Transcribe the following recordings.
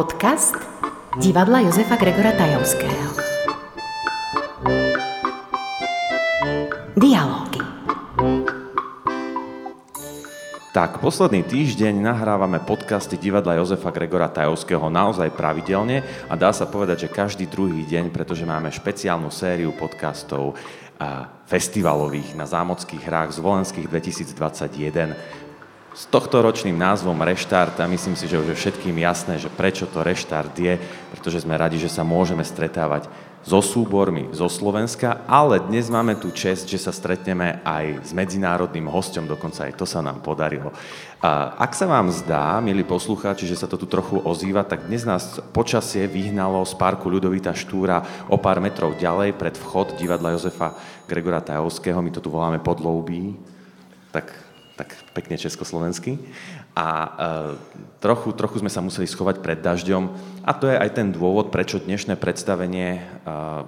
Podcast divadla Josefa Gregora Tajovského. Dialógy. Tak, posledný týždeň nahrávame podcasty divadla Jozefa Gregora Tajovského naozaj pravidelne a dá sa povedať, že každý druhý deň, pretože máme špeciálnu sériu podcastov festivalových na Zámockých hrách z Volenských 2021 s tohto ročným názvom Reštart a myslím si, že už je všetkým jasné, že prečo to Reštart je, pretože sme radi, že sa môžeme stretávať so súbormi zo Slovenska, ale dnes máme tu čest, že sa stretneme aj s medzinárodným hostom, dokonca aj to sa nám podarilo. Ak sa vám zdá, milí poslucháči, že sa to tu trochu ozýva, tak dnes nás počasie vyhnalo z parku Ľudovita Štúra o pár metrov ďalej pred vchod divadla Jozefa Gregora Tajovského, my to tu voláme podloubí, tak tak pekne československy. A e, trochu, trochu sme sa museli schovať pred dažďom a to je aj ten dôvod, prečo dnešné predstavenie e,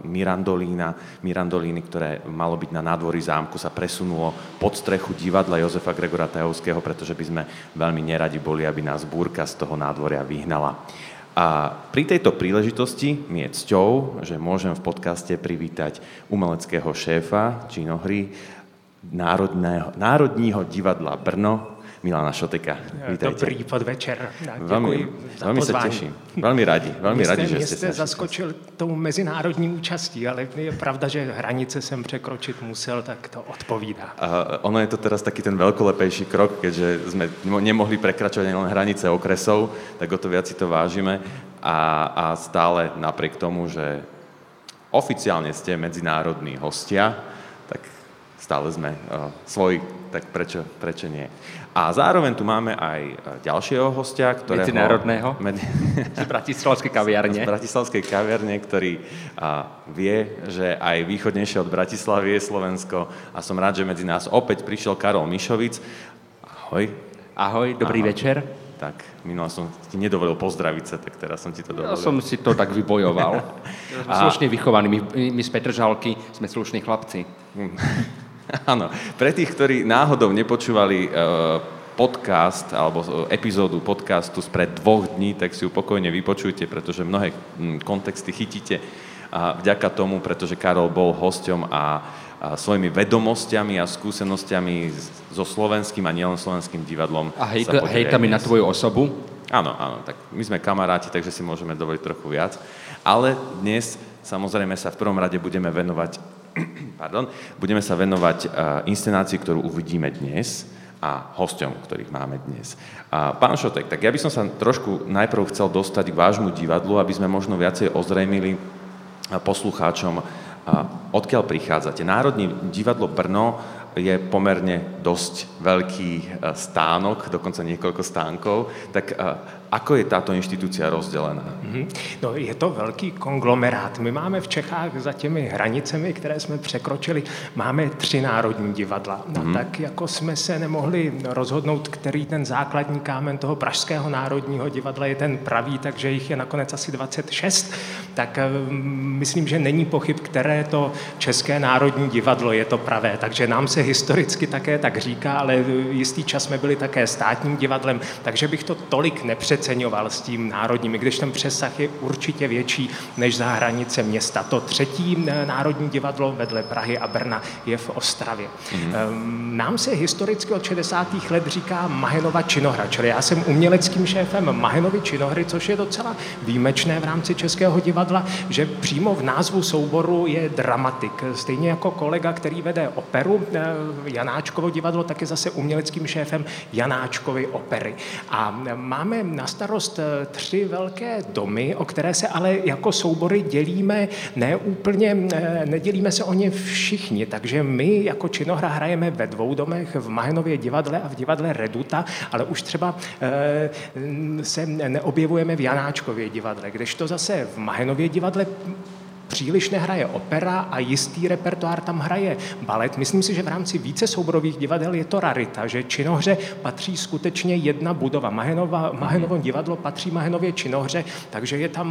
Mirandolína, Mirandolíny, ktoré malo byť na nádvorí zámku, sa presunulo pod strechu divadla Jozefa Gregora Tajovského, pretože by sme veľmi neradi boli, aby nás búrka z toho nádvoria vyhnala. A pri tejto príležitosti mi je cťou, že môžem v podcaste privítať umeleckého šéfa činohry, Národného, Národního divadla Brno, Milana Šoteka. Vítajte. Dobrý podvečer. Veľmi, veľmi sa teším. Veľmi radi, veľmi radi, že ste, ste zaskočil tou mezinárodní účastí, ale je pravda, že hranice jsem překročit musel, tak to odpovídá. A ono je to teraz taký ten veľkolepejší krok, keďže sme nemohli prekračovať len hranice okresov, tak o to viac si to vážime. A, a stále napriek tomu, že oficiálne ste medzinárodní hostia, stále sme uh, svoji, tak prečo, prečo nie. A zároveň tu máme aj e, ďalšieho hostia, ktorého... Medzinárodného? Med... Z Bratislavskej kaviarne. Z Bratislavskej kaviarne, ktorý uh, vie, že aj východnejšie od Bratislavy je Slovensko. A som rád, že medzi nás opäť prišiel Karol Mišovic. Ahoj. Ahoj, dobrý Ahoj. večer. Tak, minul som ti nedovolil pozdraviť sa, tak teraz som ti to dovolil. Ja som si to tak vybojoval. a... Slušne vychovaní, my, my z Petržalky sme slušní chlapci. Áno, pre tých, ktorí náhodou nepočúvali uh, podcast alebo epizódu podcastu spred dvoch dní, tak si ju pokojne vypočujte, pretože mnohé kontexty chytíte a vďaka tomu, pretože Karol bol hosťom a, a svojimi vedomosťami a skúsenostiami so slovenským a nielen slovenským divadlom. A hejka, hejkami na tvoju osobu? Áno, áno, tak my sme kamaráti, takže si môžeme dovoliť trochu viac. Ale dnes samozrejme sa v prvom rade budeme venovať pardon, budeme sa venovať uh, inscenácii, ktorú uvidíme dnes a hosťom, ktorých máme dnes. A pán Šotek, tak ja by som sa trošku najprv chcel dostať k vášmu divadlu, aby sme možno viacej ozrejmili poslucháčom, odkiaľ prichádzate. Národní divadlo Brno je pomerne dosť veľký stánok, dokonca niekoľko stánkov. Tak Ako je táto inštitúcia rozdelená? Mm-hmm. No, je to velký konglomerát. My máme v Čechách za těmi hranicemi, které jsme překročili, máme tři národní divadla. No, mm-hmm. tak jako jsme se nemohli rozhodnout, který ten základní kámen toho Pražského národního divadla je ten pravý, takže jich je nakonec asi 26, tak um, myslím, že není pochyb, které to České národní divadlo je to pravé. Takže nám se historicky také tak říká, ale jistý čas jsme byli také státním divadlem, takže bych to tolik nepřed přeceňoval s tím národním, když ten přesah je určitě větší než za hranice města. To třetí eh, národní divadlo vedle Prahy a Brna je v Ostravě. Mm-hmm. Nám se historicky od 60. let říká Mahenova činohra, čili já jsem uměleckým šéfem Mahenovy činohry, což je docela výjimečné v rámci Českého divadla, že přímo v názvu souboru je dramatik. Stejně jako kolega, který vede operu eh, Janáčkovo divadlo, tak je zase uměleckým šéfem Janáčkovy opery. A máme na starost eh, tři velké domy, o které se ale jako soubory dělíme neúplně, eh, nedělíme se o ně všichni, takže my jako činohra hrajeme ve dvou domech, v Mahenově divadle a v divadle Reduta, ale už třeba eh, se neobjevujeme v Janáčkově divadle, kdežto zase v Mahenově divadle příliš nehraje opera a jistý repertoár tam hraje balet. Myslím si, že v rámci více souborových divadel je to rarita, že činohře patří skutečně jedna budova. Mahenova, Mahenovo divadlo patří Mahenově činohře, takže je tam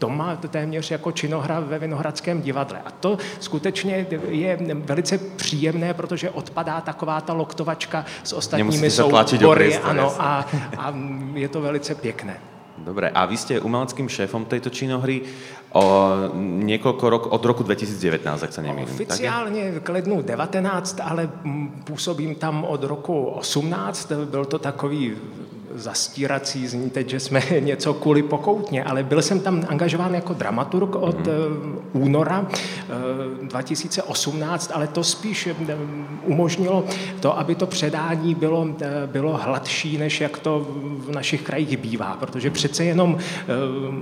doma téměř jako činohra ve Vinohradském divadle. A to skutečně je velice příjemné, protože odpadá taková ta loktovačka s ostatními soubory. Ano, a, a je to velice pěkné. Dobre. A vy ste umeleckým šéfom tejto činohry o niekoľko rok, od roku 2019, ak sa nemýlim. Oficiálně k lednu 19, ale působím tam od roku 18. Byl to takový zastírací zní teď, že jsme něco kvůli pokoutně, ale byl jsem tam angažován jako dramaturg od mm. února 2018, ale to spíš umožnilo to, aby to předání bylo, bylo hladší, než jak to v našich krajích bývá, protože přece jenom,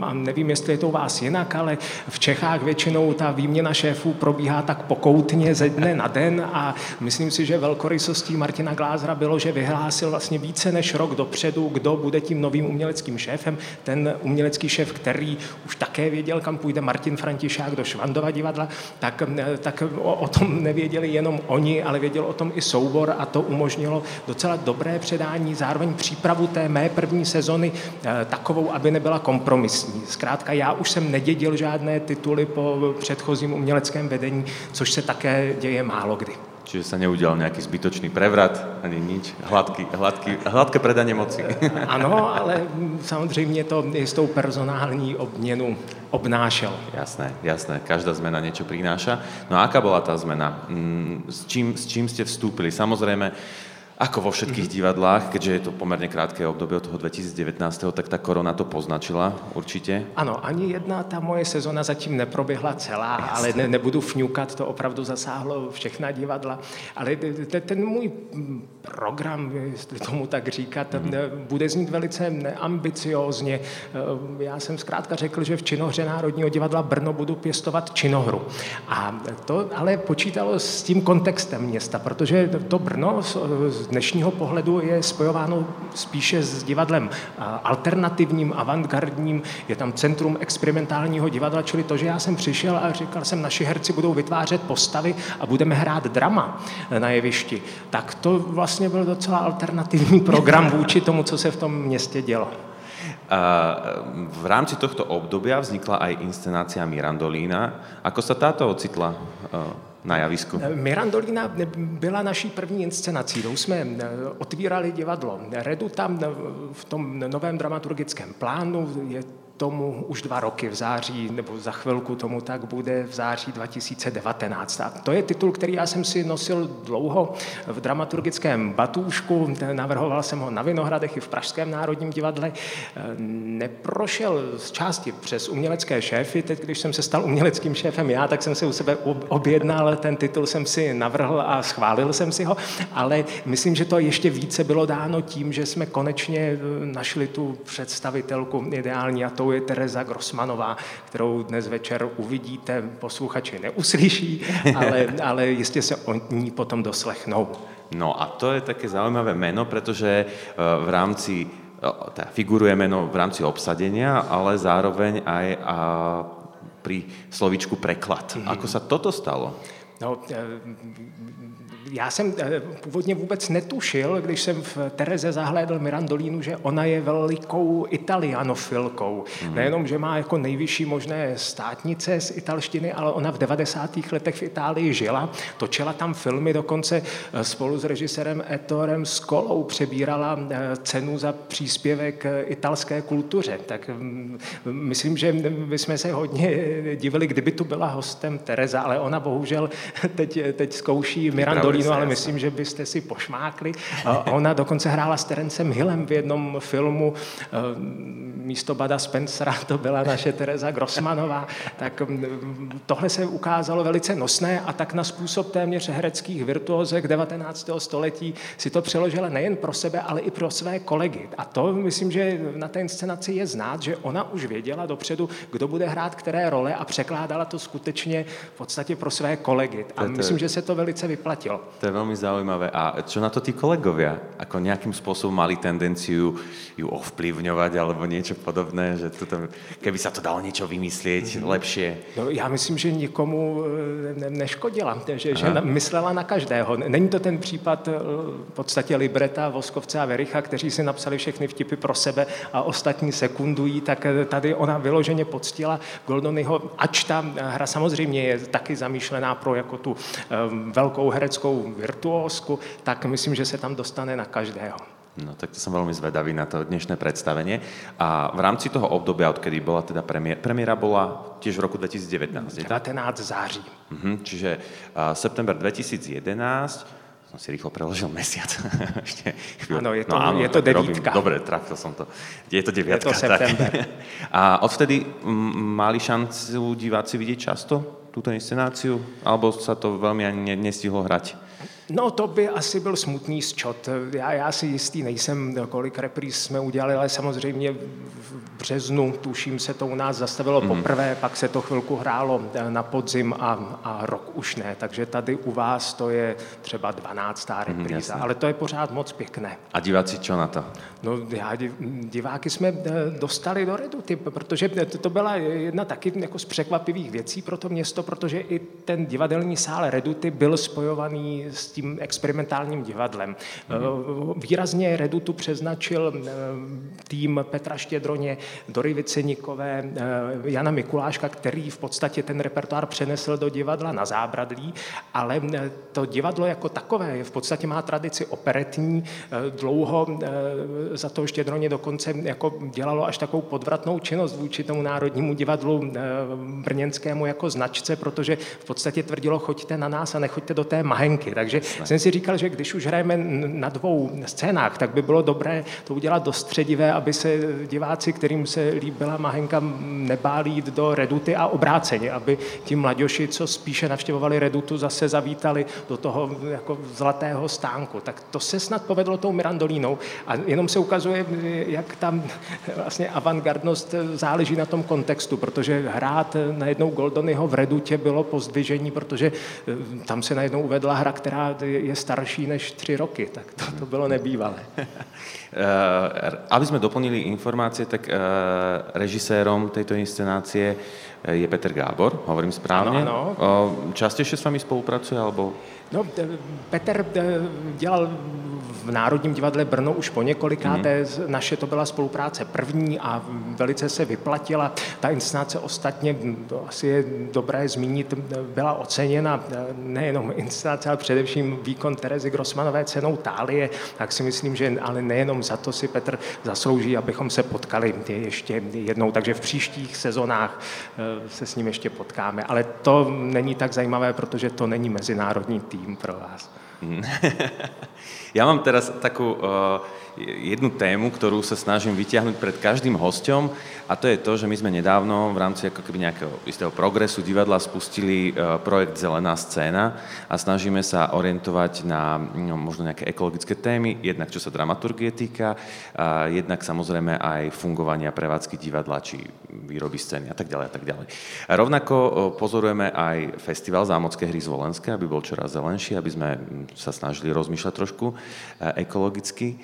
a nevím, jestli je to u vás jinak, ale v Čechách většinou ta výměna šéfů probíhá tak pokoutně ze dne na den a myslím si, že velkorysostí Martina Glázra bylo, že vyhlásil vlastně více než rok dopředu, kdo bude tím novým uměleckým šéfem. Ten umělecký šéf, který už také věděl, kam půjde Martin Františák do Švandova divadla, tak, tak o, o tom nevěděli jenom oni, ale věděl o tom i soubor a to umožnilo docela dobré předání, zároveň přípravu té mé první sezony eh, takovou, aby nebyla kompromisní. Zkrátka já už jsem nedědil žádné tituly po předchozím uměleckém vedení, což se také děje málo kdy. Čiže sa neudial nejaký zbytočný prevrat, ani nič. Hladký, hladký, hladké predanie moci. Ano, ale samozřejmě to tou personální obměnu obnášel. Jasné, jasné. Každá zmena niečo prináša. No a aká bola tá zmena? Mm, s čím, s čím ste vstúpili? Samozrejme, ako vo všetkých mm-hmm. divadlách, keďže je to pomerne krátké obdobie od toho 2019, tak ta korona to poznačila určitě? Ano, ani jedna ta moje sezona zatím neproběhla celá, Jasne. ale ne, nebudu fňukat, to opravdu zasáhlo všechna divadla. Ale te, ten můj program, jestli tomu tak říkat, mm-hmm. bude znít velice neambiciózně. Já jsem zkrátka řekl, že v činohře Národního divadla Brno budu pěstovat činohru. A to ale počítalo s tím kontextem města, protože to Brno dnešního pohledu je spojováno spíše s divadlem alternativním, avantgardním. Je tam centrum experimentálního divadla, čili to, že já jsem přišel a říkal jsem, naši herci budou vytvářet postavy a budeme hrát drama na jevišti, tak to vlastně byl docela alternativní program vůči tomu, co se v tom městě dělo. V rámci tohto obdobia vznikla aj inscenácia Mirandolína. Ako sa táto ocitla na javisku? Mirandolina byla naší první inscenací. Tou jsme eh, otvírali divadlo Reduta v tom novém dramaturgickém plánu. Je tomu už dva roky v září, nebo za chvilku tomu tak bude v září 2019. A to je titul, který já jsem si nosil dlouho v dramaturgickém batůžku, navrhoval jsem ho na Vinohradech i v Pražském národním divadle. Neprošel z části přes umělecké šéfy, teď když jsem se stal uměleckým šéfem já, tak jsem si u sebe objednal, ten titul jsem si navrhl a schválil jsem si ho, ale myslím, že to ještě více bylo dáno tím, že jsme konečně našli tu představitelku ideální a to tou je Tereza Grossmanová, kterou dnes večer uvidíte, posluchači neuslyší, ale, ale jistě se o ní potom doslechnou. No a to je také zaujímavé meno, pretože eh, v rámci teda figuruje meno v rámci obsadenia, ale zároveň aj a pri slovičku preklad. Mm-hmm. Ako sa toto stalo? No, eh, já jsem eh, původně vůbec netušil, když jsem v Tereze zahlédl Mirandolínu, že ona je velikou italianofilkou. Mm. Nejenom, že má jako nejvyšší možné státnice z italštiny, ale ona v 90. letech v Itálii žila, točila tam filmy, dokonce eh, spolu s režisérem Ettorem Skolou přebírala cenu za příspěvek italské kultuře. Tak mm, myslím, že bychom se hodně divili, kdyby tu byla hostem Tereza, ale ona bohužel teď, teď zkouší Mirandolínu Karolínu, ale myslím, že byste si pošmákli. Ona dokonce hrála s Terencem Hillem v jednom filmu eh, místo Bada Spencera, to byla naše Teresa Grossmanová. Tak mm, tohle se ukázalo velice nosné a tak na způsob téměř hereckých virtuózek 19. století si to přeložila nejen pro sebe, ale i pro své kolegy. A to myslím, že na té inscenaci je znát, že ona už věděla dopředu, kdo bude hrát které role a překládala to skutečně v podstatě pro své kolegy. A myslím, že se to velice vyplatilo. To je veľmi zaujímavé. A čo na to tí kolegovia? Ako nejakým spôsobom mali tendenciu ju ovplyvňovať alebo niečo podobné, že toto, keby sa to dalo niečo vymyslieť mm-hmm. lepšie? No, já myslím, že nikomu e, ne, neškodila, že, že myslela na každého. Není to ten případ e, v podstatě Libreta, Voskovce a Vericha, kteří si napsali všechny vtipy pro sebe a ostatní sekundují, tak e, tady ona vyloženě poctila Goldonyho, ač ta hra samozřejmě je taky zamýšlená pro jako tu um, velkou hereckou virtuózku, tak myslím, že se tam dostane na každého. No tak to som veľmi zvedavý na to dnešné predstavenie. A v rámci toho obdobia, odkedy bola teda premiéra, premiéra bola tiež v roku 2019. 19 září. Uh-huh, čiže uh, september 2011 som si rýchlo preložil mesiac. Ešte Áno, je to, no, áno, je to devítka. Robím. Dobre, trafil som to. Je to deviatka. Je to september. Tak. A odvtedy mali šancu diváci vidieť často túto inscenáciu? Alebo sa to veľmi ani nestihlo hrať? No to by asi byl smutný zčot. Já, já si jistý nejsem, kolik repríz jsme udělali, ale samozřejmě v březnu, tuším, se to u nás zastavilo mm. poprvé, pak se to chvilku hrálo na podzim a, a rok už ne. Takže tady u vás to je třeba 12. Mhm, repríza, mm, ale to je pořád moc pěkné. A diváci čo na to? No já, diváky jsme eh, dostali do Reduty, protože to byla jedna taky jako z překvapivých věcí pro to město, protože i ten divadelní sál Reduty byl spojovaný s tím experimentálním divadlem. Mm-hmm. Výrazně Redutu přeznačil eh, tým Petra Štědroně, Dory Vicenikové, eh, Jana Mikuláška, který v podstatě ten repertoár přenesl do divadla na zábradlí, ale to divadlo jako takové v podstatě má tradici operetní, dlouho za to Štědroně dokonce jako dělalo až takovou podvratnou činnost vůči tomu Národnímu divadlu brněnskému jako značce, protože v podstatě tvrdilo, choďte na nás a nechoďte do té mahenky. Takže Jasne. jsem si říkal, že když už hrajeme na dvou scénách, tak by bylo dobré to udělat dost středivé, aby se diváci, kterým se líbila Mahenka, nebáli jít do Reduty a obráceně, aby ti mladěši, co spíše navštěvovali Redutu, zase zavítali do toho jako zlatého stánku. Tak to se snad povedlo tou Mirandolínou a jenom se ukazuje, jak tam vlastně avantgardnost záleží na tom kontextu, protože hrát najednou Goldonyho v Redutě bylo pozdvižení, protože tam se najednou uvedla hra, která je starší než tři roky, tak to, to bylo nebývalé. Uh, aby sme doplnili informácie, tak uh, režisérom tejto inscenácie je Peter Gábor, hovorím správne. Ano. Uh, častejšie s vami spolupracuje, alebo... No, Petr dělal v Národním divadle Brno už po několikáté. Mm. Naše to byla spolupráce první a velice se vyplatila. Ta inscenace ostatně, to asi je dobré zmínit, byla oceněna nejenom inscenace, ale především výkon Terezy Grossmanové cenou Tálie. Tak si myslím, že ale nejenom za to si Petr zaslouží, abychom se potkali ještě jednou. Takže v příštích sezonách eh, se s ním ještě potkáme. Ale to není tak zajímavé, protože to není mezinárodní tým pro vás. Ja mám teraz takú uh, jednu tému, ktorú sa snažím vyťahnuť pred každým hosťom a to je to, že my sme nedávno v rámci ako keby nejakého istého progresu divadla spustili uh, projekt Zelená scéna a snažíme sa orientovať na no, možno nejaké ekologické témy, jednak čo sa dramaturgie týka, a jednak samozrejme aj fungovania prevádzky divadla, či výroby scény a tak ďalej a tak ďalej. A rovnako uh, pozorujeme aj festival Zámocké hry z Volenské, aby bol čoraz zelenší, aby sme sa snažili rozmýšľať trošku Eh, ekologicky.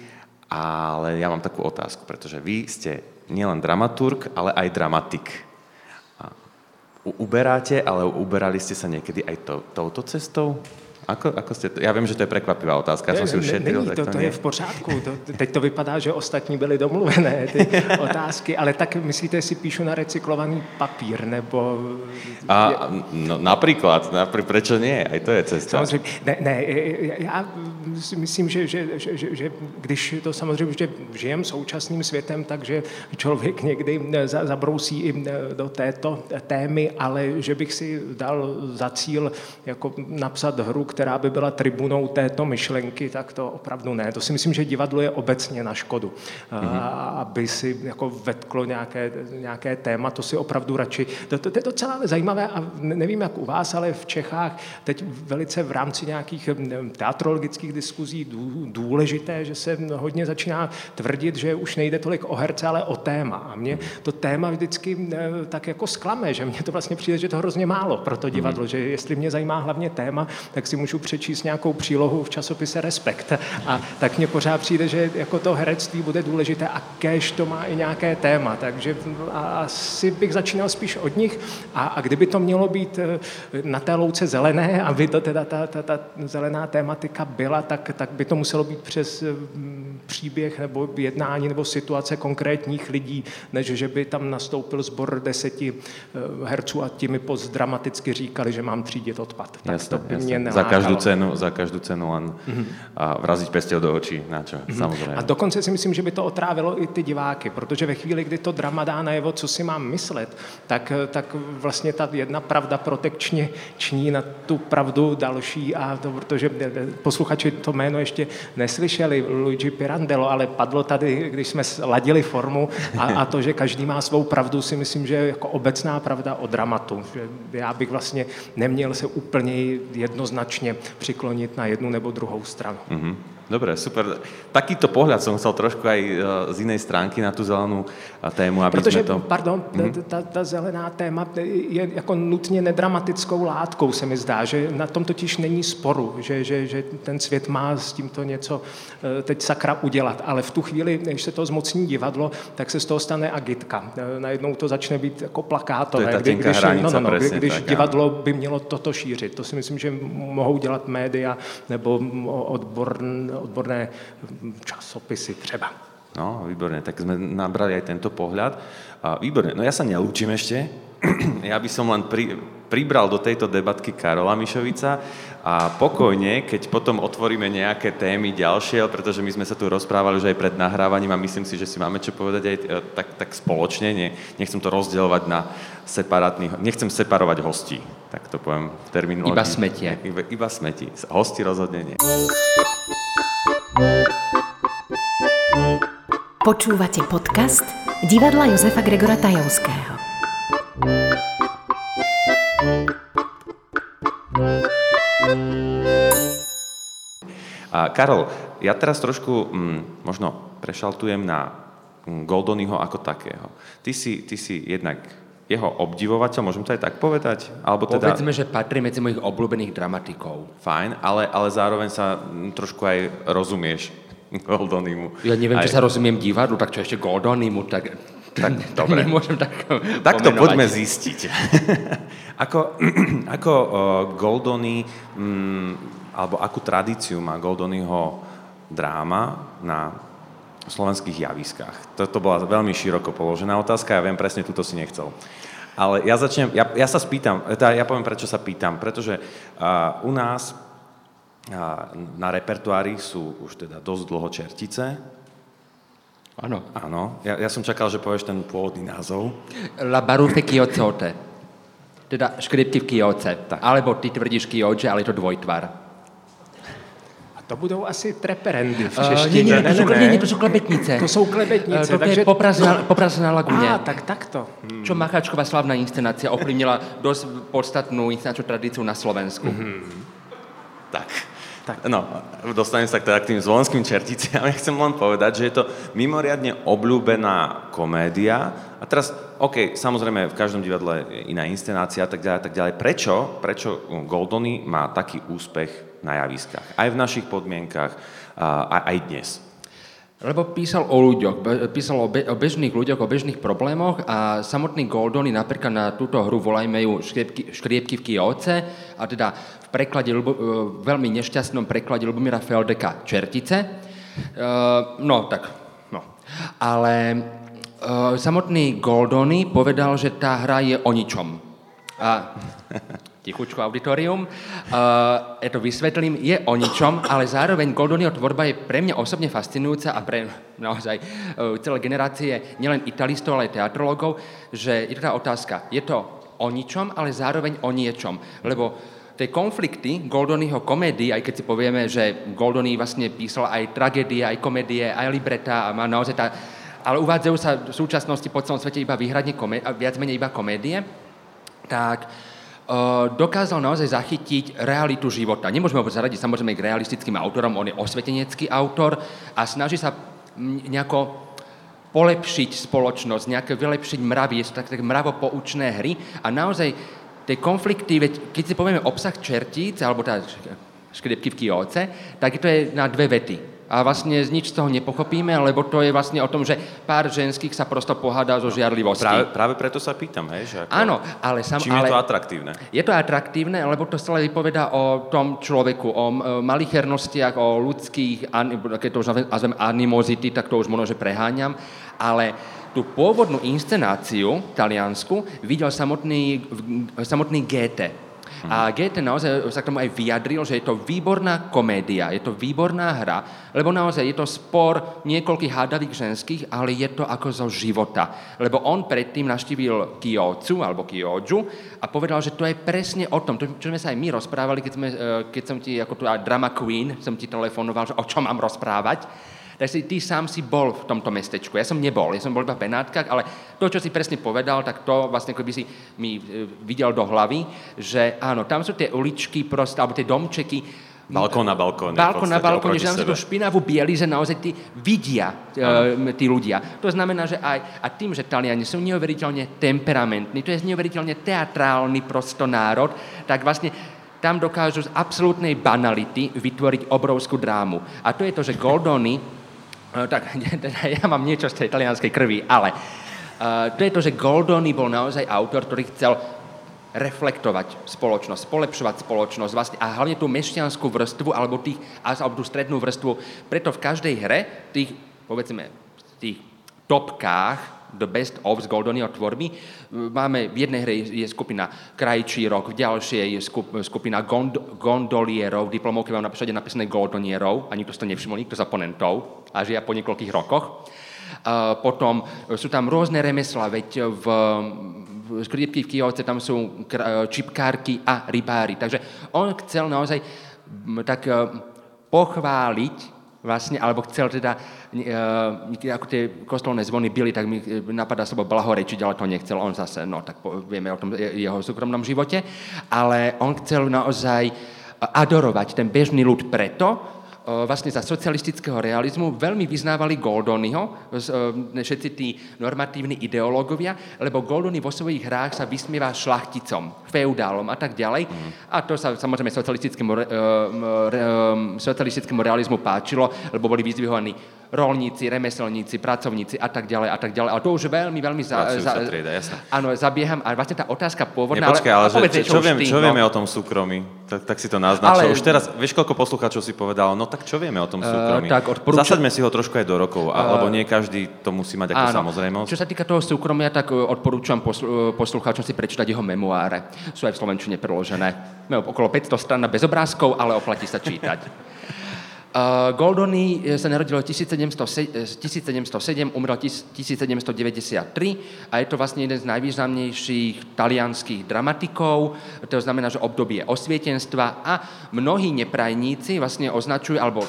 Ale ja mám takú otázku, pretože vy ste nielen dramaturg, ale aj dramatik. Uberáte, ale uberali ste sa niekedy aj to, touto cestou? Ako, ako ste, já vím, že to je překvapivá otázka, já jsem si už šetril. To, to, to je v pořádku. To, teď to vypadá, že ostatní byli domluvené, ty otázky, ale tak myslíte, si píšu na recyklovaný papír, nebo... A, no, například, například, prečo nie? Aj to je cesta. Samozřejmě, ne, ne já si myslím, že, že, že, že, že když to samozřejmě, že žijem současným světem, takže člověk někdy zabrousí i do této témy, ale že bych si dal za cíl jako napsat hru, která by byla tribunou této myšlenky, tak to opravdu ne. To si myslím, že divadlo je obecně na škodu. Mm-hmm. Aby si jako vetklo nějaké, nějaké téma, to si opravdu radši... To, to, to je docela zajímavé a nevím, jak u vás, ale v Čechách teď velice v rámci nějakých teatrologických diskuzí důležité, že se hodně začíná tvrdit, že už nejde tolik o herce, ale o téma. A mě to téma vždycky tak jako sklame, že mě to vlastně přijde, že to hrozně málo pro to divadlo, mm-hmm. že jestli mě zajímá hlavně téma, tak si můžu přečíst nějakou přílohu v časopise Respekt. A tak mně pořád přijde, že jako to herectví bude důležité a kež to má i nějaké téma. Takže asi bych začínal spíš od nich a, a kdyby to mělo být eh, na té louce zelené, aby to teda ta, ta, ta zelená tématika byla, tak, tak by to muselo být přes mm, příběh nebo jednání nebo situace konkrétních lidí, než že by tam nastoupil sbor deseti eh, herců a ti mi pozdramaticky říkali, že mám třídit odpad. Tak jasne, to by jasne. mě každú cenu, za každú cenu len mm-hmm. a vraziť pestiel do očí. Na čo? Mm-hmm. Samozřejmě. A dokonce si myslím, že by to otrávilo i ty diváky, protože ve chvíli, kdy to drama dá najevo, co si mám myslet, tak, tak vlastně ta jedna pravda protekčně ční na tu pravdu další a to, protože posluchači to jméno ještě neslyšeli, Luigi Pirandello, ale padlo tady, když jsme ladili formu a, a to, že každý má svou pravdu, si myslím, že je jako obecná pravda o dramatu. Že já bych vlastně neměl se úplně jednoznačně přiklonit na jednu nebo druhou stranu. Mm-hmm. Dobre, super. Takýto pohľad som chcel trošku aj e, z inej stránky na tú zelenú e, tému, aby Protože, sme to... pardon, mm-hmm. ta, ta zelená téma je jako nutně nedramatickou látkou, se mi zdá, že na tom totiž není sporu, že, že, že ten svět má s tímto něco e, teď sakra udělat, ale v tu chvíli, když se to zmocní divadlo, tak se z toho stane agitka. Najednou to začne být jako plakátové. To je kdy, když, no, no, no, presne, když tak, divadlo by mělo toto šířit. To si myslím, že mohou dělat média nebo odborné odborné časopisy třeba. No, výborne, tak sme nabrali aj tento pohľad. A výborne, no ja sa nelúčim ešte. ja by som len pri, pribral do tejto debatky Karola Mišovica a pokojne, keď potom otvoríme nejaké témy ďalšie, pretože my sme sa tu rozprávali už aj pred nahrávaním a myslím si, že si máme čo povedať aj e, tak, tak spoločne. Nie, nechcem to rozdielovať na separátnych, nechcem separovať hostí, tak to poviem v terminológii. Iba smetie. Iba, iba smeti. Hosti rozhodne nie. Počúvate podcast divadla Jozefa Gregora Tajovského. A Karol, ja teraz trošku mm, možno prešaltujem na mm, Goldonyho ako takého. Ty si, ty si jednak jeho obdivovateľ, môžem to aj tak povedať? Alebo teda... Povedzme, že patrí medzi mojich obľúbených dramatikov. Fajn, ale, ale zároveň sa trošku aj rozumieš Goldonymu. Ja neviem, aj... či sa rozumiem divadlu, tak čo ešte Goldonymu, tak... Tak, dobre. Nemôžem tak Tak to poďme zistiť. ako ako uh, Goldony, um, alebo akú tradíciu má Goldonyho dráma na slovenských javiskách? Toto bola veľmi široko položená otázka, ja viem presne, túto si nechcel. Ale ja začnem, ja, ja sa spýtam, teda ja poviem, prečo sa pýtam, pretože uh, u nás uh, na repertoári sú už teda dosť dlho čertice. Áno. Áno. Ja, ja som čakal, že povieš ten pôvodný názov. La Barufe Kiocote. Teda škripky v Kioce. Tak. Alebo ty tvrdíš Kioče, ale je to dvojtvar. To budou asi treperendy v češtině. Uh, ne, ne, ne, ne, ne, to jsou klebetnice. To jsou klebetnice. Uh, to takže... je popraz na, popraz na laguně. Á, tak takto. Hmm. Čo Macháčková slavná inscenácia ovplyvnila dosť podstatnú inscenačnú tradíciu na Slovensku. Hmm. Tak. Tak. No, dostanem sa teda k tým zvolenským čerticiam. Ja chcem len povedať, že je to mimoriadne obľúbená komédia. A teraz, OK, samozrejme, v každom divadle je iná inscenácia a tak ďalej, a tak ďalej. Prečo? Prečo Goldony má taký úspech na javiskách? Aj v našich podmienkach, a aj dnes. Lebo písal o ľuďoch, písal o, be, o bežných ľuďoch, o bežných problémoch a samotný Goldony napríklad na túto hru volajme ju škriepky, škriepky v Kioce a teda v preklade, e, veľmi nešťastnom preklade Lubomíra Feldeka Čertice. Uh, no tak, no. Ale uh, samotný Goldony povedal, že tá hra je o ničom. A tichučko auditorium. Uh, ja to vysvetlím, je o ničom, ale zároveň Goldonyho tvorba je pre mňa osobne fascinujúca a pre naozaj uh, celé generácie nielen italistov, ale aj teatrologov, že je tá otázka, je to o ničom, ale zároveň o niečom. Lebo tie konflikty Goldonyho komédii, aj keď si povieme, že Goldony vlastne písal aj tragédie, aj komédie, aj libreta a má naozaj tá... Ale uvádzajú sa v súčasnosti po celom svete iba výhradne komé- viac menej iba komédie, tak dokázal naozaj zachytiť realitu života. Nemôžeme ho zaradiť samozrejme k realistickým autorom, on je osvetenecký autor a snaží sa nejako polepšiť spoločnosť, nejaké vylepšiť mravy, je to také mravopoučné hry a naozaj tie konflikty, veď keď si povieme obsah čertíc, alebo tá škripky v kióce, tak to je na dve vety a vlastne nič z toho nepochopíme, lebo to je vlastne o tom, že pár ženských sa prosto pohádá zo no, žiarlivosti. Práve, práve preto sa pýtam, hej, že ako, Áno, ale sam, čím ale, je to atraktívne? Je to atraktívne, lebo to stále vypoveda o tom človeku, o malichernostiach, o ľudských, keď to už nazvem animozity, tak to už možno, že preháňam, ale tú pôvodnú inscenáciu taliansku videl samotný, samotný Goethe A Goethe naozaj sa k tomu aj vyjadril, že je to výborná komédia, je to výborná hra, lebo naozaj je to spor niekoľkých hádavých ženských, ale je to ako zo života. Lebo on predtým naštívil Kyocu alebo Kyoju a povedal, že to je presne o tom, to, čo sme sa aj my rozprávali, keď, sme, e, keď som ti ako tu drama queen, som ti telefonoval, že o čom mám rozprávať tak si ty sám si bol v tomto mestečku. Ja som nebol, ja som bol iba v Benátkach, ale to, čo si presne povedal, tak to vlastne ako by si mi e, videl do hlavy, že áno, tam sú tie uličky proste, alebo tie domčeky, Balkón na balkóne. Balkón na balkóne, že tam sa to špinavú bielize naozaj tí vidia e, tí ľudia. To znamená, že aj a tým, že Taliani sú neuveriteľne temperamentní, to je neuveriteľne teatrálny prosto národ, tak vlastne tam dokážu z absolútnej banality vytvoriť obrovskú drámu. A to je to, že Goldoni Uh, tak teda ja mám niečo z tej italianskej krvi, ale uh, to je to, že Goldoni bol naozaj autor, ktorý chcel reflektovať spoločnosť, polepšovať spoločnosť vlastne, a hlavne tú mešťanskú vrstvu alebo, tých, alebo tú strednú vrstvu. Preto v každej hre, tých, povedzme, tých topkách, The Best of z Goldonyho tvorby. Máme, v jednej hre je skupina Krajčírok, v ďalšej je skupina gond, Gondolierov, diplomovke mám napísať napísané Goldonierov, a nikto si to nevšimol, nikto z oponentov, a žia po niekoľkých rokoch. Uh, potom sú tam rôzne remesla, veď v, v Skriepky v Kijovce tam sú čipkárky a rybári. Takže on chcel naozaj tak pochváliť vlastne, alebo chcel teda, uh, ako tie kostolné zvony byli, tak mi e, napadá slovo blahorečiť, ale to nechcel. On zase, no tak vieme o tom jeho súkromnom živote, ale on chcel naozaj adorovať ten bežný ľud preto, vlastne za socialistického realizmu veľmi vyznávali Goldonyho, všetci tí normatívni ideológovia, lebo Goldony vo svojich hrách sa vysmieva šlachticom, feudálom a tak ďalej. Mm. A to sa samozrejme socialistickému, socialistickému realizmu páčilo, lebo boli vyzvihovaní rolníci, remeselníci, pracovníci a tak ďalej a tak ďalej. Ale to už veľmi, veľmi za, za, trieda, jasne. Áno, zabieham. A vlastne tá otázka pôvodná... Nie, počkaj, ale, ale že, čo, čo, viem, čo no? vieme o tom súkromí? Tak, tak si to naznačil. Ale... Už teraz, vieš, koľko poslucháčov si povedal, no tak čo vieme o tom súkromí? Uh, tak odporúča... Zasaďme si ho trošku aj do rokov, uh, lebo nie každý to musí mať ako áno. samozrejmosť. Čo sa týka toho súkromia, tak e, odporúčam poslu, e, poslucháčom si prečítať jeho memoáre. Sú aj v Slovenčine preložené. Okolo 500 strán bez obrázkov, ale oplatí sa čítať. Uh, Goldoni eh, sa narodil v 1707, 1707, umrel 1793 a je to vlastne jeden z najvýznamnejších talianských dramatikov, to znamená, že obdobie osvietenstva a mnohí neprajníci vlastne označujú, alebo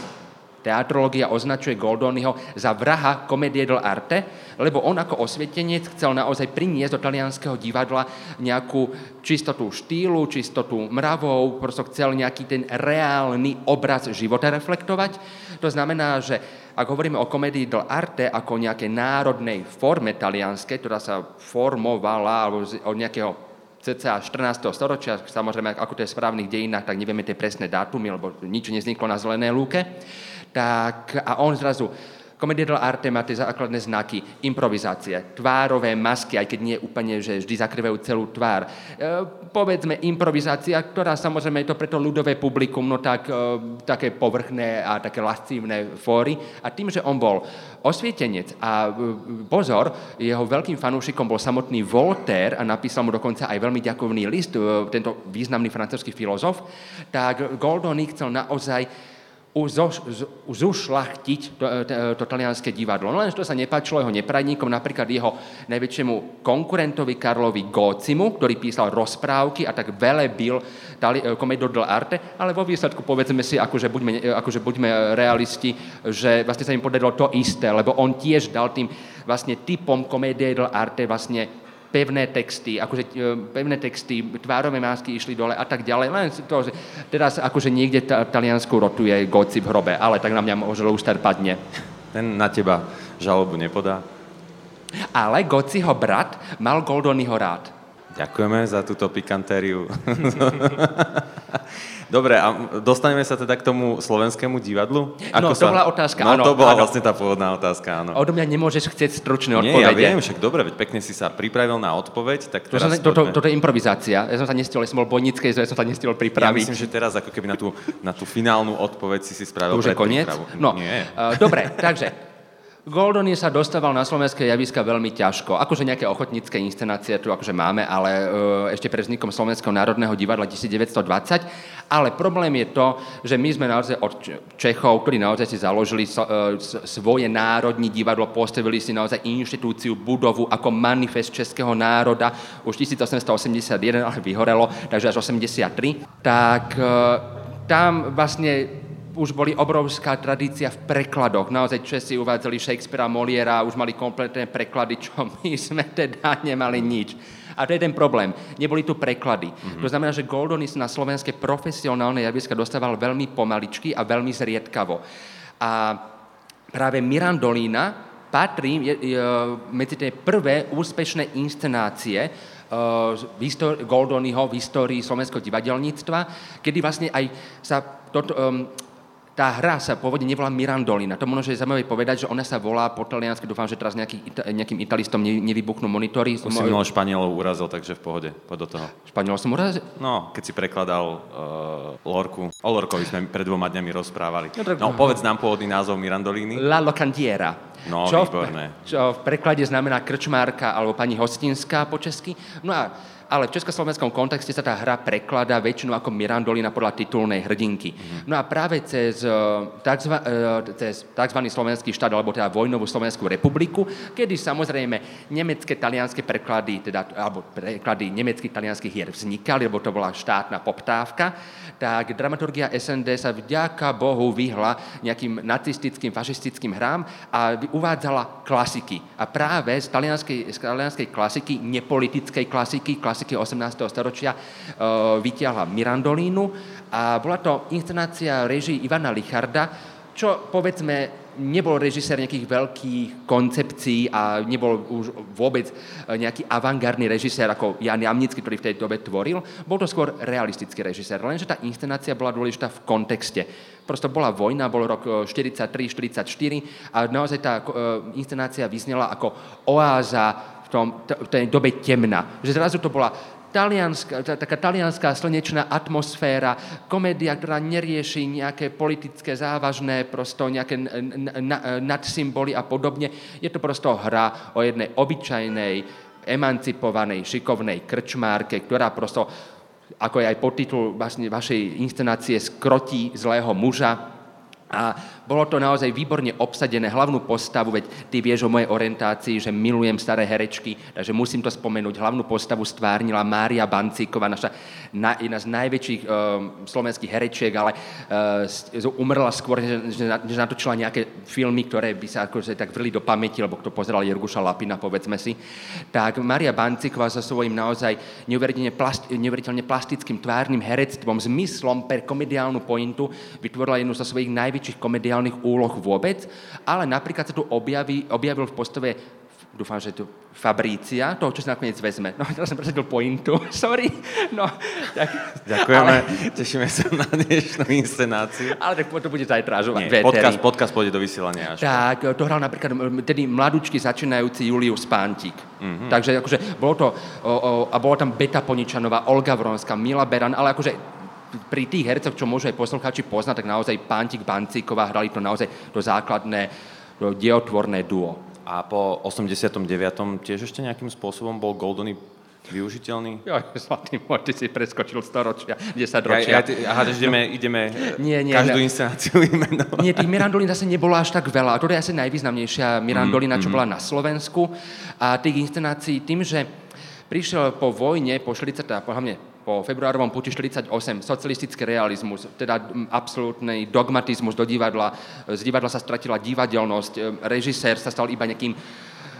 Teatrológia označuje Goldoniho za vraha komedie dell'arte, lebo on ako osvietenec chcel naozaj priniesť do talianského divadla nejakú čistotu štýlu, čistotu mravov, prosto chcel nejaký ten reálny obraz života reflektovať. To znamená, že ak hovoríme o komédii dell'arte ako nejakej národnej forme talianskej, ktorá sa formovala od nejakého cca 14. storočia, samozrejme, ako to je v správnych dejinách, tak nevieme tie presné dátumy, lebo nič nezniklo na zelené lúke, tak a on zrazu Komedie arte má tie základné znaky, improvizácie, tvárové masky, aj keď nie úplne, že vždy zakrývajú celú tvár. E, povedzme improvizácia, ktorá samozrejme je to preto ľudové publikum, no tak e, také povrchné a také lascívne fóry. A tým, že on bol osvietenec a e, pozor, jeho veľkým fanúšikom bol samotný Voltaire a napísal mu dokonca aj veľmi ďakovný list, e, tento významný francúzsky filozof, tak Goldoni chcel naozaj zušlachtiť to, to, to talianské divadlo. No len to sa nepáčilo jeho neprajníkom, napríklad jeho najväčšiemu konkurentovi Karlovi Gócimu, ktorý písal rozprávky a tak velebil komedo dell'arte, ale vo výsledku povedzme si, akože buďme, akože buďme realisti, že vlastne sa im podarilo to isté, lebo on tiež dal tým vlastne typom komédie dell'arte vlastne pevné texty, akože e, pevné texty, tvárové másky išli dole a tak ďalej. Len to, že teraz akože niekde ta, Taliansku rotuje Goci v hrobe, ale tak na mňa možno úster padne. Ten na teba žalobu nepodá? Ale Gociho brat mal Goldonyho rád. Ďakujeme za túto pikantériu. Dobre, a dostaneme sa teda k tomu slovenskému divadlu? Ako no, to sa... bola otázka, no, áno. to bola áno. vlastne tá pôvodná otázka, áno. Odo mňa nemôžeš chcieť stručné odpovede. Nie, ja viem, však dobre, veď pekne si sa pripravil na odpoveď, tak teraz... To, to, toto je improvizácia. Ja som sa nestihol, ja som bol bojnickej, ja som sa nestihol pripraviť. Ja myslím, že teraz ako keby na tú, na tú finálnu odpoveď si si spravil To už je koniec? No, Nie. Uh, dobre, takže Goldony sa dostával na slovenské javiska veľmi ťažko. Akože nejaké ochotnícke inscenácie tu akože máme, ale e, ešte pred vznikom Slovenského národného divadla 1920. Ale problém je to, že my sme naozaj od Čechov, ktorí naozaj si založili e, svoje národní divadlo, postavili si naozaj inštitúciu, budovu ako manifest českého národa už 1881, ale vyhorelo, takže až 83. Tak e, tam vlastne už boli obrovská tradícia v prekladoch. Naozaj Česi uvádzali Shakespearea, Moliera, už mali kompletné preklady, čo my sme teda nemali nič. A to je ten problém. Neboli tu preklady. Mm-hmm. To znamená, že Goldonis na slovenské profesionálne javiska dostával veľmi pomaličky a veľmi zriedkavo. A práve Mirandolina patrí je, je, medzi tie prvé úspešné inscenácie, uh, Goldonyho v histórii slovenského divadelníctva, kedy vlastne aj sa toto, um, tá hra sa pôvodne nevolá Mirandolina. To možno, že je zaujímavé povedať, že ona sa volá po taliansky. Dúfam, že teraz nejaký, nejakým italistom nevybuchnú monitory. Už si minul Španielov urazil, takže v pohode. Poď do toho. Španielov som urazil? No, keď si prekladal uh, Lorku. O Lorkovi sme pred dvoma dňami rozprávali. No, no povedz nám pôvodný názov Mirandoliny. La Locandiera. No, čo výborné. V, čo v preklade znamená krčmárka alebo pani hostinská po česky. No a ale v československom kontexte sa tá hra prekladá väčšinou ako Mirandolina podľa titulnej hrdinky. Mm-hmm. No a práve cez tzv. E, cez tzv. slovenský štát, alebo teda vojnovú Slovenskú republiku, kedy samozrejme nemecké, talianské preklady, teda, alebo preklady nemeckých, talianských hier vznikali, lebo to bola štátna poptávka, tak dramaturgia SND sa vďaka Bohu vyhla nejakým nacistickým, fašistickým hrám a uvádzala klasiky. A práve z talianskej, z talianskej klasiky, nepolitickej klasiky, klasiky klasiky 18. storočia e, vytiahla Mirandolínu a bola to inscenácia režii Ivana Licharda, čo povedzme nebol režisér nejakých veľkých koncepcií a nebol už vôbec e, nejaký avantgardný režisér ako Jan Jamnický, ktorý v tej dobe tvoril. Bol to skôr realistický režisér, lenže tá inscenácia bola dôležitá v kontexte. Prosto bola vojna, bol rok 43-44 e, a naozaj tá inscenácia vyznela ako oáza tom, v tej dobe temna. Že zrazu to bola talianská, taká talianská slnečná atmosféra, komédia, ktorá nerieši nejaké politické závažné, prosto nejaké nadsymboly a podobne. Je to prosto hra o jednej obyčajnej, emancipovanej, šikovnej krčmárke, ktorá prosto, ako je aj podtitul vlastne vašej inscenácie, skrotí zlého muža, a bolo to naozaj výborne obsadené, hlavnú postavu, veď ty vieš o mojej orientácii, že milujem staré herečky, takže musím to spomenúť. Hlavnú postavu stvárnila Mária Bancíková, naša na, jedna z najväčších uh, slovenských herečiek, ale uh, umrela skôr, než, než natočila nejaké filmy, ktoré by sa akože tak vrli do pamäti, lebo kto pozeral Jerguša Lapina, povedzme si. Tak Mária Bancíková so svojím naozaj neuveriteľne, plast, neuveriteľne plastickým tvárnym herectvom, zmyslom per komediálnu pointu vytvorila jednu zo svojich najväčších najväčších komediálnych úloh vôbec, ale napríklad sa tu objaví, objavil v postave dúfam, že tu Fabrícia, toho, čo si nakoniec vezme. No, teraz som presadil pointu, sorry. No, tak, Ďakujeme, ale, tešíme sa na dnešnú inscenáciu. Ale tak to bude zajtra až Nie, podcast, podcast pôjde do vysielania až. Tak, to hral napríklad tedy mladúčky začínajúci Julius Pántik. Mm-hmm. Takže akože bolo to, o, o, a bolo tam Beta Poničanová, Olga Vronská, Mila Beran, ale akože pri tých hercoch, čo môžu aj poslucháči poznať, tak naozaj Pántik Bancíková hrali to naozaj to základné, to diotvorné duo. A po 89. tiež ešte nejakým spôsobom bol Goldony využiteľný? Jo, zlatý môj, ty si preskočil storočia, 10 ročia. Ja, ja, aha, ideme, ideme nie, nie, každú ne, inscenáciu vymenovať. Nie, tých Mirandolín zase nebolo až tak veľa. A to je asi najvýznamnejšia Mirandolina, mm, čo mm. bola na Slovensku. A tých inscenácií tým, že prišiel po vojne, po 40. a hlavne po februárovom puti 48 socialistický realizmus, teda absolútny dogmatizmus do divadla. Z divadla sa stratila divadelnosť, režisér sa stal iba nejakým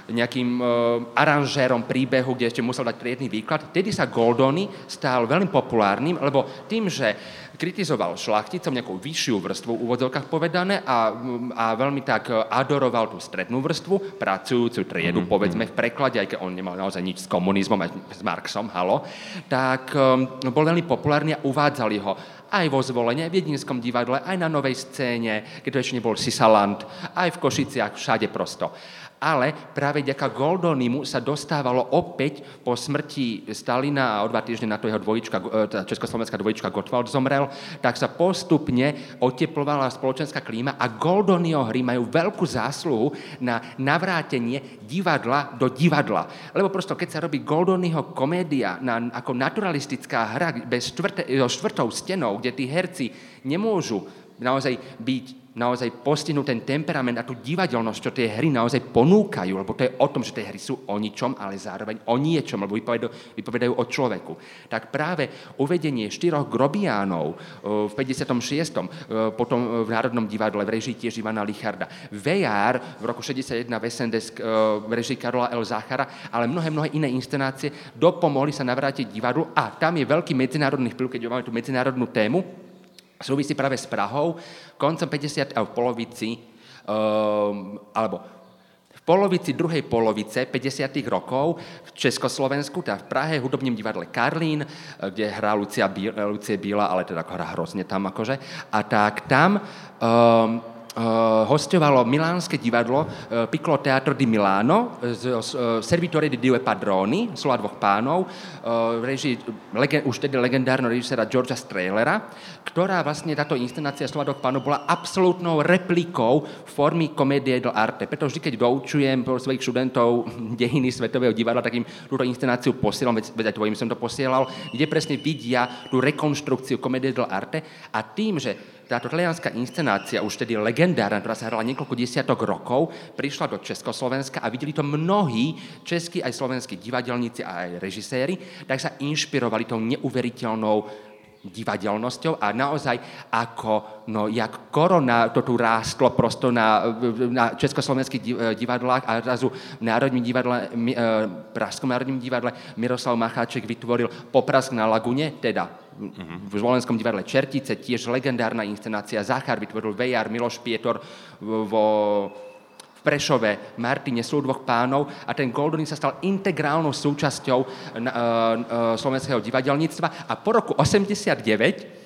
nejakým uh, aranžérom príbehu, kde ešte musel dať triedny výklad. Tedy sa Goldoni stal veľmi populárnym, lebo tým, že kritizoval šlachticom nejakú vyššiu vrstvu, v úvodzovkách povedané, a, a veľmi tak adoroval tú strednú vrstvu, pracujúcu triedu, mm-hmm. povedzme v preklade, aj keď on nemal naozaj nič s komunizmom, aj s Marxom, halo, tak um, bol veľmi populárny a uvádzali ho aj vo zvolenie, v Jedinskom divadle, aj na novej scéne, keď to ešte nebol Sisaland, aj v Košiciach, všade prosto ale práve ďaká Goldonimu sa dostávalo opäť po smrti Stalina a o dva týždne na to jeho dvojička, tá československá dvojička Gottwald zomrel, tak sa postupne oteplovala spoločenská klíma a Goldonyho hry majú veľkú zásluhu na navrátenie divadla do divadla. Lebo prosto, keď sa robí Goldonyho komédia na, ako naturalistická hra bez štvrte, so štvrtou stenou, kde tí herci nemôžu naozaj byť naozaj postihnúť ten temperament a tú divadelnosť, čo tie hry naozaj ponúkajú, lebo to je o tom, že tie hry sú o ničom, ale zároveň o niečom, lebo vypovedajú, vypovedajú o človeku. Tak práve uvedenie štyroch grobiánov v 56. potom v Národnom divadle v režii tiež Ivana Licharda. Vejár v roku 61 v v režii Karola L. Záchara, ale mnohé, mnohé iné inscenácie dopomohli sa navrátiť divadlu a tam je veľký medzinárodný vplyv, keď máme tú medzinárodnú tému, súvisí práve s Prahou. Koncom 50. a v polovici, um, alebo v polovici druhej polovice 50. rokov v Československu, teda v Prahe, hudobním divadle Karlín, eh, kde hrá Lucia, Bíla, Lucie Bíla, ale teda hrá hrozne tam akože. A tak tam um, hostovalo milánske divadlo uh, Piccolo Teatro di Milano z uh, Servitore di Due Padroni, slova dvoch pánov, režii legend, už tedy legendárneho režisera Georgia Straylera, ktorá vlastne táto inscenácia slova dvoch pánov bola absolútnou replikou formy komédie do arte. Preto vždy, keď doučujem svojich študentov dejiny svetového divadla, tak im túto inscenáciu posielam, veď, veď aj tvojim som to posielal, kde presne vidia tú rekonštrukciu komédie do arte a tým, že táto talianská inscenácia, už tedy legendárna, ktorá sa hrala niekoľko desiatok rokov, prišla do Československa a videli to mnohí českí aj slovenskí divadelníci a aj režiséri, tak sa inšpirovali tou neuveriteľnou divadelnosťou a naozaj ako, no jak korona to tu rástlo prosto na, na československých divadlách a razu v Národním divadle, v e, Pražskom Národním divadle Miroslav Macháček vytvoril Poprask na Lagune, teda v Zvolenskom divadle Čertice, tiež legendárna inscenácia. Zachar vytvoril Vejar, Miloš Pietor vo Prešove, Martine, sú dvoch pánov a ten Goldony sa stal integrálnou súčasťou uh, uh, slovenského divadelníctva a po roku 89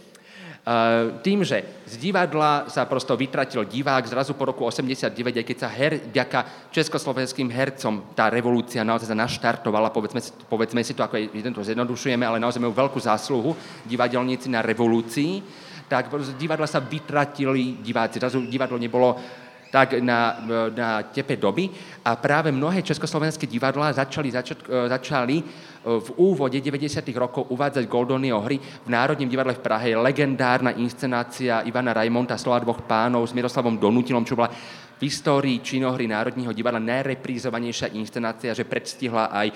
tým, že z divadla sa prosto vytratil divák, zrazu po roku 89, aj keď sa her, ďaka československým hercom tá revolúcia naozaj naštartovala, povedzme, povedzme si to, ako je, to zjednodušujeme, ale naozaj majú veľkú zásluhu divadelníci na revolúcii, tak z divadla sa vytratili diváci. Zrazu divadlo nebolo tak na, na tepe doby a práve mnohé československé divadlá začali, začat, e, začali e, v úvode 90. rokov uvádzať Goldonyho hry. V Národním divadle v Prahe legendárna inscenácia Ivana Raimonta Slova dvoch pánov s Miroslavom Donutilom, čo bola v histórii činohry Národního divadla najreprízovanejšia inscenácia, že predstihla aj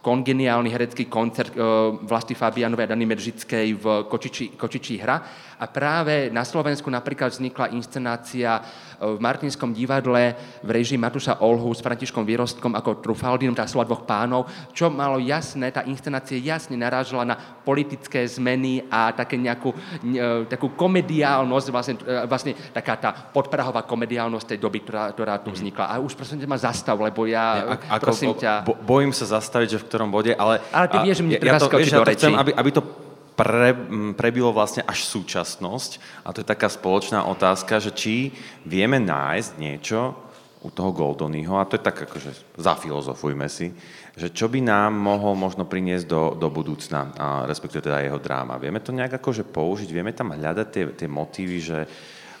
kongeniálny herecký koncert e, Vlasty Fabianovej a Dany Medžickej v Kočičí, Kočičí hra. A práve na Slovensku napríklad vznikla inscenácia v Martinskom divadle v režii Matuša Olhu s Františkom Vyrostkom ako Trufaldinom, tá slova dvoch pánov, čo malo jasné, tá inscenácia jasne narážala na politické zmeny a také nejakú e, takú komediálnosť, vlastne, e, vlastne taká tá podprahová komediálnosť tej doby, ktorá, ktorá tu vznikla. A už prosím ťa ma zastav, lebo ja, ja ako, prosím ťa... Bo, bojím sa zastaviť, že v ktorom bode, ale... Ale ty vieš, že mi ja, ja to, vieš, ja to chcem, aby, aby to pre, prebilo vlastne až súčasnosť. A to je taká spoločná otázka, že či vieme nájsť niečo u toho Goldonyho, a to je tak akože zafilozofujme si, že čo by nám mohol možno priniesť do, do budúcna, a respektíve teda jeho dráma. Vieme to nejak akože použiť, vieme tam hľadať tie, tie motívy, že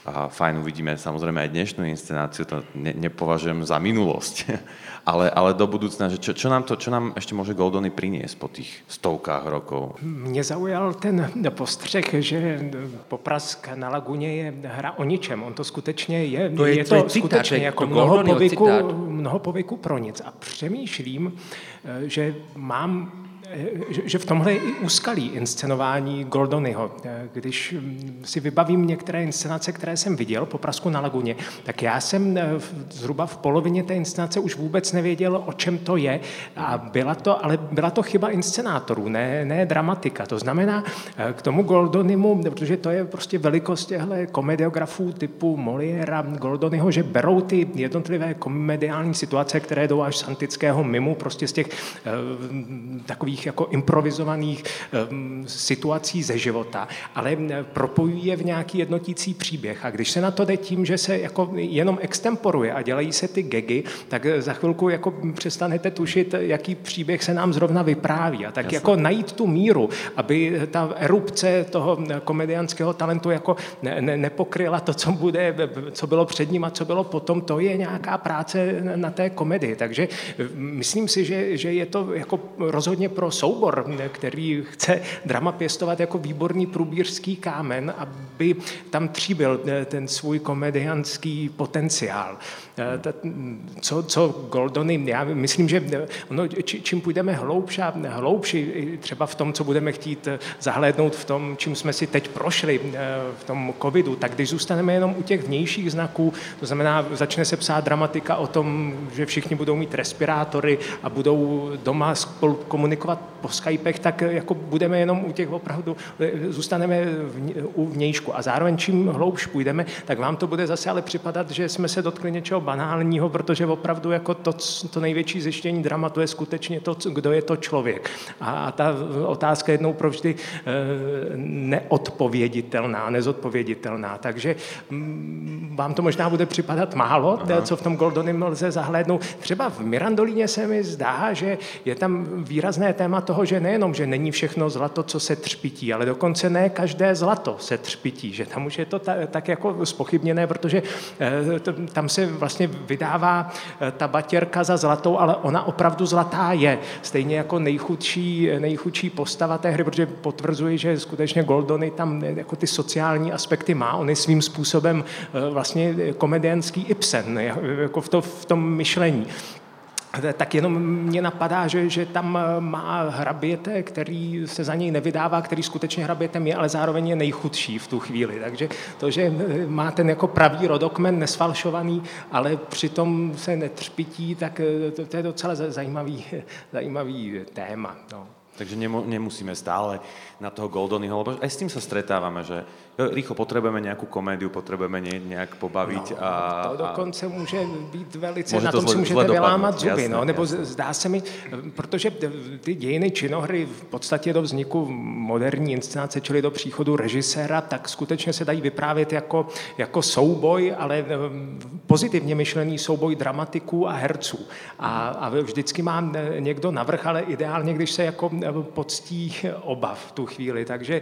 a fajn, uvidíme samozrejme aj dnešnú inscenáciu, to ne, nepovažujem za minulosť, ale, ale do budúcna, že čo, čo, nám to, čo nám ešte môže Goldony priniesť po tých stovkách rokov? Mě zaujal ten postřeh, že Poprask na Laguně je hra o ničem. On to skutečně je. To je, je to, to skutečně citát, jako mnoho povyku, mnoho povyku pro nic. A přemýšlím, že mám že v tomhle je i úskalý inscenování Goldonyho. Když si vybavím některé inscenace, které jsem viděl po Prasku na Laguně, tak já jsem eh, zhruba v polovině té inscenace už vůbec nevěděl, o čem to je. A byla to, ale byla to chyba inscenátorů, ne, ne dramatika. To znamená eh, k tomu Goldonymu, protože to je prostě velikost těchto komediografů typu Moliera, Goldonyho, že berou ty jednotlivé komediální situace, které jdou až z antického mimu, prostě z těch uh, takových jako improvizovaných um, situací ze života, ale propojují je v nějaký jednotící příběh. A když se na to jde tím, že se jako jenom extemporuje a dělají se ty gegy, tak za chvilku jako přestanete tušit, jaký příběh se nám zrovna vypráví. A tak Jasne. jako najít tu míru, aby ta erupce toho komediánského talentu jako ne, ne, nepokryla to, co bude, co bylo před ním a co bylo potom, to je nějaká práce na té komedii. Takže myslím si, že, že je to jako rozhodně pro soubor, který chce drama pěstovat jako výborný průbířský kámen, aby tam tříbil ten svůj komedianský potenciál. Co, co Goldony, já myslím, že ono, čím půjdeme hloubš a hloubši, třeba v tom, co budeme chtít zahlédnout v tom, čím jsme si teď prošli v tom covidu, tak když zůstaneme jenom u těch vnějších znaků, to znamená, začne se psát dramatika o tom, že všichni budou mít respirátory a budou doma spolu komunikovat po Skypech, tak jako budeme jenom u těch opravdu, zůstaneme u vnějšku. A zároveň čím hloubš půjdeme, tak vám to bude zase ale připadat, že jsme se dotkli něčeho banálního, protože opravdu jako to, to největší zjištění dramatu je skutečně to, kdo je to člověk. A ta otázka jednou provždy eh, neodpověditelná, nezodpověditelná. Takže mm, vám to možná bude připadat málo, Aha. co v tom Goldonym lze zahlédnout. Třeba v Mirandolíně se mi zdá, že je tam výrazné téma toho, že nejenom, že není všechno zlato, co se třpití, ale dokonce ne každé zlato se třpití, že tam už je to ta, tak jako spochybněné, protože eh, tam se vlastně vydává eh, ta batěrka za zlatou, ale ona opravdu zlatá je. Stejně jako nejchudší, nejchudší postava té hry, protože potvrzuje, že skutečně Goldony tam eh, jako ty sociální aspekty má. On je svým způsobem vlastně komediánský Ibsen, jako v, to, v tom myšlení tak jenom mě napadá, že, že tam eh, má hraběte, který se za něj nevydává, který skutečně hrabětem je, ale zároveň je nejchudší v tu chvíli. Takže to, že eh, má ten jako pravý rodokmen, nesfalšovaný, ale přitom se netřpití, tak eh, to, to je docela zajímavý, zajímavý téma. No. Takže nemusíme stále na toho Goldonyho, lebo aj s tým sa stretávame, že rýchlo potrebujeme nějakou komédiu, potrebujeme nějak pobavit. No, a, to dokonce může být velice, může na tom si můžete vylámat zuby. Jasné, no, nebo jasné. zdá se mi, protože ty dějiny činohry v podstatě do vzniku moderní inscenace, čili do příchodu režiséra, tak skutečně se dají vyprávět jako, jako souboj, ale eh, pozitivně myšlený souboj dramatiků a herců. A, a vždycky má eh, někdo navrh, ale ideálně, když se jako eh, poctí oba v tu chvíli. Takže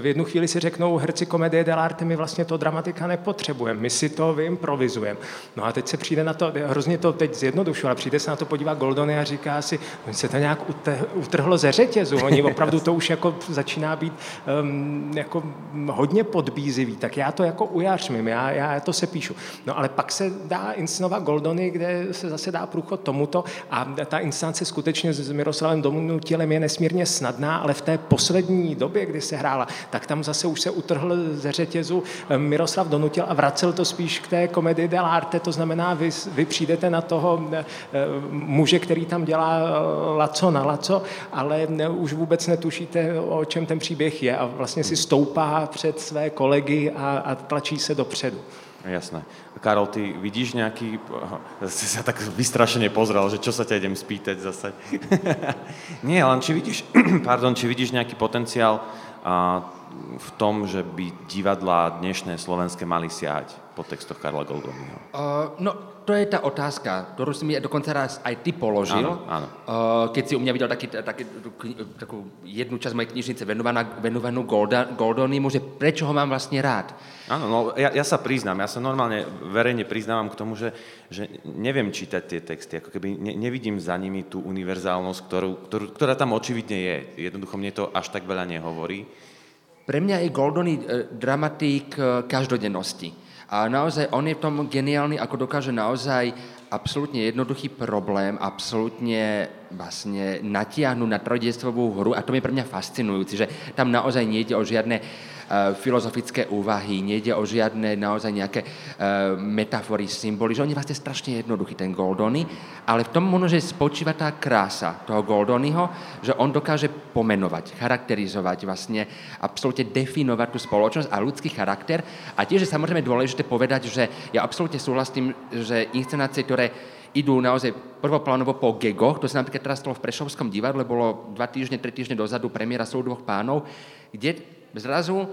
v jednu chvíli si řeknou herci komedie dell'arte, my vlastně to dramatika nepotřebujeme, my si to vyimprovizujeme. No a teď se přijde na to, hrozně to teď zjednodušu, ale přijde se na to podívat Goldony a říká si, on se to nějak utrhlo ze řetězu, oni opravdu to už jako začíná být um, jako hodně podbízivý, tak já to jako ujářmím, já, já to se píšu. No ale pak se dá inscenovat Goldony, kde se zase dá průchod tomuto a ta inscenace skutečně s Miroslavem Donutilem je nesmírně snadná, ale v té poslední době, kdy se hrála, tak tam zase už se utrhl ze řetězu eh, Miroslav Donutil a vracel to spíš k té komedii dell'arte, to znamená, vy, vy přijdete na toho eh, eh, muže, který tam dělá laco na laco, ale už vůbec netušíte, o čem ten příběh je a vlastně si stoupá před své kolegy a, a tlačí se dopředu. Jasné. Karol, ty vidíš nějaký, si sa tak vystrašeně pozrel, že čo sa ťa idem spýtať zase. Nie, len či vidíš, pardon, či vidíš nějaký potenciál a, v tom, že by divadla dnešné slovenské mali siať po textoch Karla Goldonyho? Uh, no, to je ta otázka, kterou si mi dokonce raz aj ty položil, ano, ano. Uh, keď si u mě viděl taky, taky, takovou jednu část mojej knižnice venovanou, venovanou Golda, Goldonymu, že prečo ho mám vlastně rád. Áno, no ja, ja sa priznám, ja sa normálne verejne priznávam k tomu, že, že neviem čítať tie texty, ako keby ne, nevidím za nimi tú univerzálnosť, ktorú, ktorú, ktorá tam očividne je. Jednoducho mne to až tak veľa nehovorí. Pre mňa je Goldony eh, dramatík eh, každodennosti. A naozaj on je v tom geniálny, ako dokáže naozaj absolútne jednoduchý problém, absolútne vlastne natiahnuť na trojdiestvovú hru a to je pre mňa fascinujúci, že tam naozaj nejde o žiadne filozofické úvahy, nejde o žiadne naozaj nejaké uh, metafory, symboly, že on je vlastne strašne jednoduchý, ten Goldony, ale v tom možno, že spočíva tá krása toho Goldonyho, že on dokáže pomenovať, charakterizovať, vlastne absolútne definovať tú spoločnosť a ľudský charakter. A tiež je samozrejme dôležité povedať, že ja absolútne súhlasím, že inscenácie, ktoré idú naozaj prvoplánovo po gegoch, to sa napríklad teraz stalo v Prešovskom divadle, bolo dva týždne, tri týždne dozadu premiéra Súd dvoch pánov, kde zrazu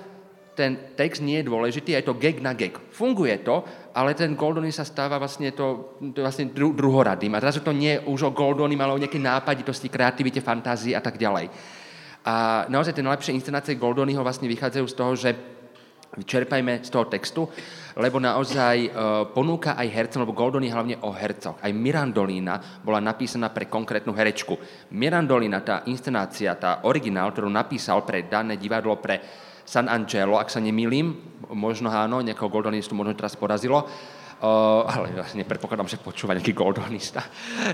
ten text nie je dôležitý, je to geg na geg. Funguje to, ale ten Goldony sa stáva vlastne, to, to vlastne dru, druhoradým. A zrazu to nie je už o Goldony, ale o nejaké nápaditosti, kreativite, fantázii a tak ďalej. A naozaj tie najlepšie inscenácie Goldonyho vlastne vychádzajú z toho, že čerpajme z toho textu, lebo naozaj e, ponúka aj hercom, lebo Goldoni hlavne o hercoch. Aj Mirandolina bola napísaná pre konkrétnu herečku. Mirandolina, tá inscenácia, tá originál, ktorú napísal pre dané divadlo pre San Angelo, ak sa nemýlim, možno áno, nejakého Goldonistu možno teraz porazilo, Uh, ale vlastne predpokladám, že počúva nejaký goldonista,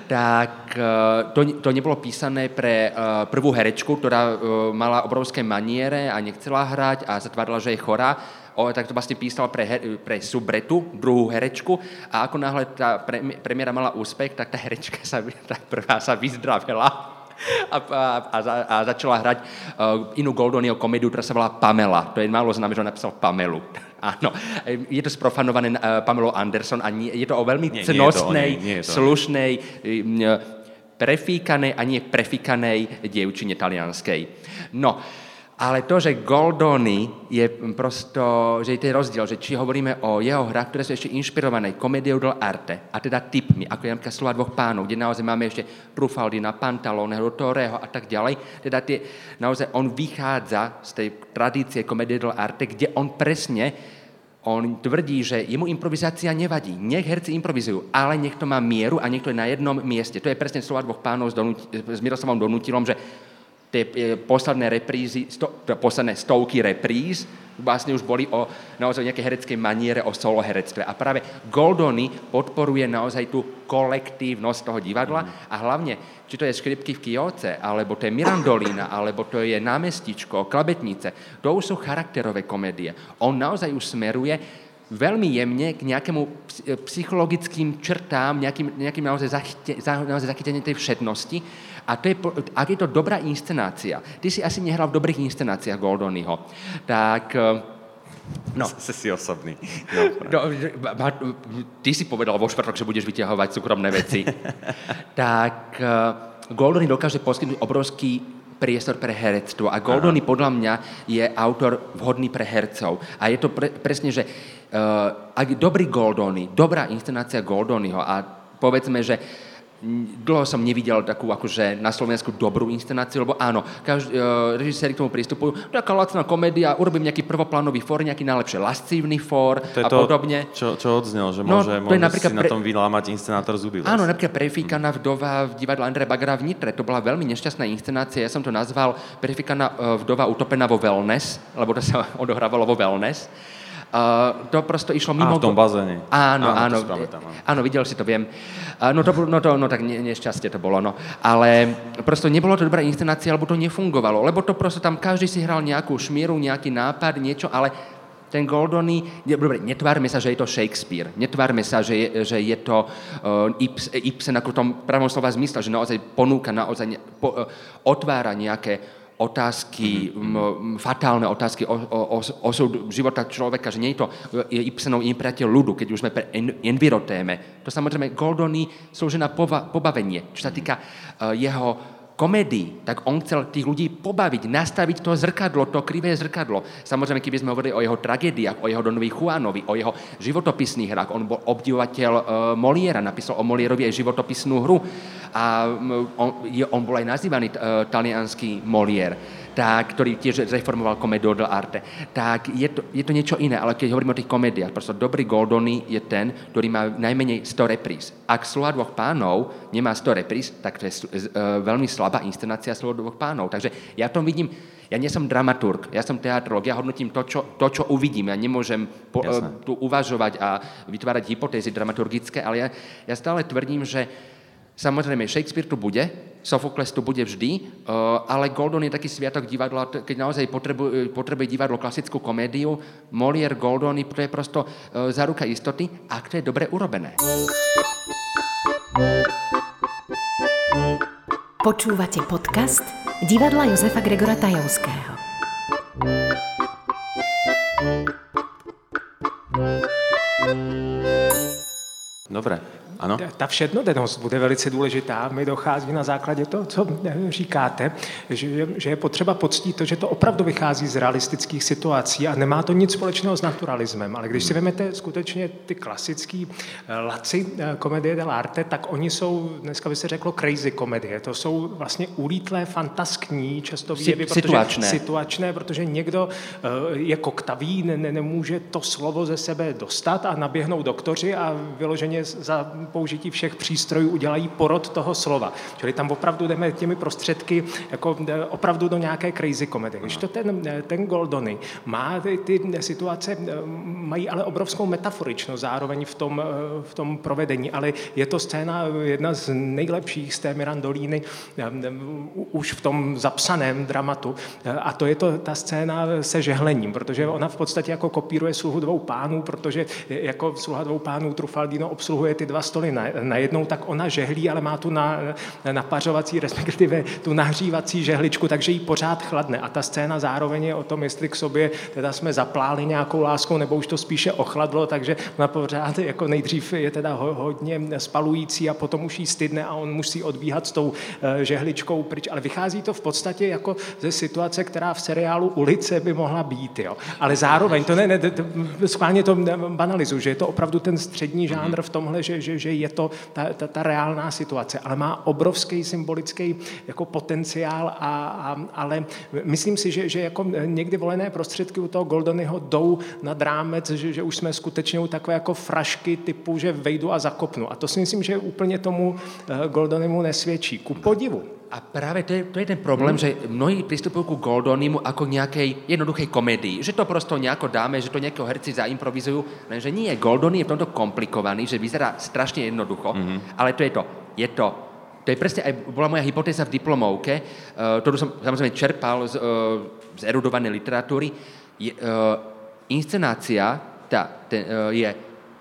tak uh, to, to nebolo písané pre uh, prvú herečku, ktorá uh, mala obrovské maniere a nechcela hrať a zatvárala, že je chorá, o, tak to vlastne písal pre, pre subretu, druhú herečku a ako náhle tá pre, premiéra mala úspech, tak tá herečka sa, tá prvá sa vyzdravela a, a, a, a začala hrať uh, inú Goldonyho komédiu, ktorá sa volá Pamela. To je málo známe, že on napísal Pamelu. Áno, je to sprofanované uh, Pamelou Anderson a nie, je to o veľmi nie, cnostnej, nie nie, nie slušnej, um, prefíkanej a nie prefíkanej dievčine talianskej. No, ale to, že Goldoni je prosto, že je ten rozdiel, že či hovoríme o jeho hrách, ktoré sú ešte inšpirované komédiou del arte, a teda typmi, ako je napríklad Slova dvoch pánov, kde naozaj máme ešte Trufaldina, Pantaloneho, Toreho a tak ďalej, teda tie, naozaj on vychádza z tej tradície komédie del arte, kde on presne on tvrdí, že jemu improvizácia nevadí. Nech herci improvizujú, ale nech má mieru a nech je na jednom mieste. To je presne slova dvoch pánov s, Donut- s Miroslavom Donutilom, že tie e, posledné reprízy, sto, posledné stovky repríz vlastne už boli o naozaj nejaké hereckej maniere, o soloherectve. A práve Goldony podporuje naozaj tú kolektívnosť toho divadla a hlavne, či to je Škripky v Kioce, alebo to je Mirandolina, alebo to je Námestičko, Klabetnice, to už sú charakterové komédie. On naozaj už smeruje veľmi jemne k nejakému e, psychologickým črtám, nejakým, nejakým naozaj, zachyte, naozaj zachytenie tej všetnosti a to je, ak je to dobrá inscenácia, ty si asi nehral v dobrých inscenáciách Goldonyho, tak No. Si si osobný. No, ty si povedal vo štvrtok, že budeš vyťahovať súkromné veci. tak uh, Goldony dokáže poskytnúť obrovský priestor pre herectvo. A Goldony podľa mňa je autor vhodný pre hercov. A je to pre, presne, že uh, ak dobrý Goldony, dobrá inscenácia Goldonyho a povedzme, že dlho som nevidel takú akože na Slovensku dobrú inscenáciu, lebo áno, každý, uh, režiséri k tomu pristupujú, taká lacná komédia, urobím nejaký prvoplánový for, nejaký najlepšie lascívny for to a to, podobne. Čo, čo odznel, že no, môže, môže si pre... na tom vylámať inscenátor zuby. Áno, napríklad prefíkaná vdova v divadle Andreja Bagara v Nitre, to bola veľmi nešťastná inscenácia, ja som to nazval prefíkaná uh, vdova utopená vo wellness, lebo to sa odohrávalo vo wellness. Uh, to prosto išlo mimo... A v tom bazéne. Áno, áno. Áno, áno, videl si to, viem. Uh, no, to, no, to, no tak ne, nešťastie to bolo, no. Ale prosto nebolo to dobrá inscenácia, lebo to nefungovalo. Lebo to prosto tam každý si hral nejakú šmíru, nejaký nápad, niečo, ale ten Goldony, dobre, netvárme sa, že je to Shakespeare, netvárme sa, že je, že je to uh, Ibsen ako v tom pravom slova zmysle, že naozaj ponúka, naozaj po, uh, otvára nejaké otázky, m, fatálne otázky o, o, o, osud života človeka, že nie je to Ibsenov impriateľ ľudu, keď už sme pre en, envirotéme. To samozrejme Goldony slúži na pova, pobavenie, čo sa týka uh, jeho komédii, tak on chcel tých ľudí pobaviť, nastaviť to zrkadlo, to krivé zrkadlo. Samozrejme, keby sme hovorili o jeho tragédiách, o jeho Donovi Juanovi, o jeho životopisných hrách, on bol obdivovateľ e, Moliera, napísal o Molierovi aj životopisnú hru. A on, je, on bol aj nazývaný e, talianský Molier tak, ktorý tiež reformoval komédiu del arte, tak je to, je to niečo iné. Ale keď hovoríme o tých komédiách, prosto dobrý Goldony je ten, ktorý má najmenej 100 repríz. Ak Slova dvoch pánov nemá 100 repríz, tak to je uh, veľmi slabá inscenácia Slova dvoch pánov. Takže ja tom vidím, ja nie som dramaturg, ja som teatrolog, ja hodnotím to, čo, to, čo uvidím. Ja nemôžem po, uh, tu uvažovať a vytvárať hypotézy dramaturgické, ale ja, ja stále tvrdím, že Samozrejme, Shakespeare tu bude, Sofokles tu bude vždy, eh, ale Goldon je taký sviatok divadla, keď naozaj potrebuje, potrebuje divadlo klasickú komédiu. Molière, Goldon, to je prosto eh, záruka istoty, ak to je dobre urobené. Počúvate podcast divadla Jozefa Gregora Tajovského. Dobre, Áno? ta všednodennost bude velice důležitá. Mi dochází na základě toho, co říkáte, že, že je potřeba poctít to, že to opravdu vychází z realistických situací a nemá to nic společného s naturalismem. Ale když si vezmete skutečně ty klasické laci komedie dell'arte, tak oni jsou, dneska by se řeklo crazy komedie. To jsou vlastně ulítlé, fantaskní, často výjevy, protože, situačné. situačné, protože někdo je koktavý, ne, ne, nemůže to slovo ze sebe dostat a naběhnou doktoři a vyloženě za použití všech přístrojů udělají porod toho slova. Čili tam opravdu jdeme těmi prostředky jako opravdu do nějaké crazy komedie. Když to ten, ten Goldony má ty, ty situace, mají ale obrovskou metaforičnost zároveň v tom, v tom provedení, ale je to scéna jedna z nejlepších z té Mirandolíny už v tom zapsaném dramatu a to je to ta scéna se žehlením, protože ona v podstatě jako kopíruje sluhu dvou pánů, protože jako sluha dvou pánů Trufaldino obsluhuje ty dva stoly najednou, tak ona žehlí, ale má tu na, napařovací, respektive tu nahřívací žehličku, takže jí pořád chladne. A ta scéna zároveň je o tom, jestli k sobě teda jsme zapláli nějakou láskou, nebo už to spíše ochladlo, takže ona pořád jako nejdřív je teda hodně spalující a potom už jí stydne a on musí odbíhat s tou eh, žehličkou pryč. Ale vychází to v podstatě jako ze situace, která v seriálu Ulice by mohla být. Jo. Ale zároveň, to ne, ne schválně to banalizuju, že je to opravdu ten střední žánr v tomhle, že, že, že je to ta, ta, ta reálná situace, ale má obrovský symbolický jako potenciál, a, a, ale myslím si, že, že jako někdy volené prostředky u toho Goldonyho jdou nad rámec, že, že už jsme skutečně u takové jako frašky typu, že vejdu a zakopnu. A to si myslím, že úplně tomu eh, Goldonymu nesvědčí. Ku podivu. A práve to je, to je ten problém, hmm. že mnohí pristupujú ku Goldonimu ako nejakej jednoduchej komédii. Že to prosto nejako dáme, že to nejakého herci zaimprovizujú. Lenže nie, Goldoni je v tomto komplikovaný, že vyzerá strašne jednoducho. Hmm. Ale to je to. Je to to je presne aj bola moja hypotéza v diplomovke, uh, ktorú som samozrejme čerpal z, uh, z erudovanej literatúry. Je, uh, inscenácia tá, ten, uh, je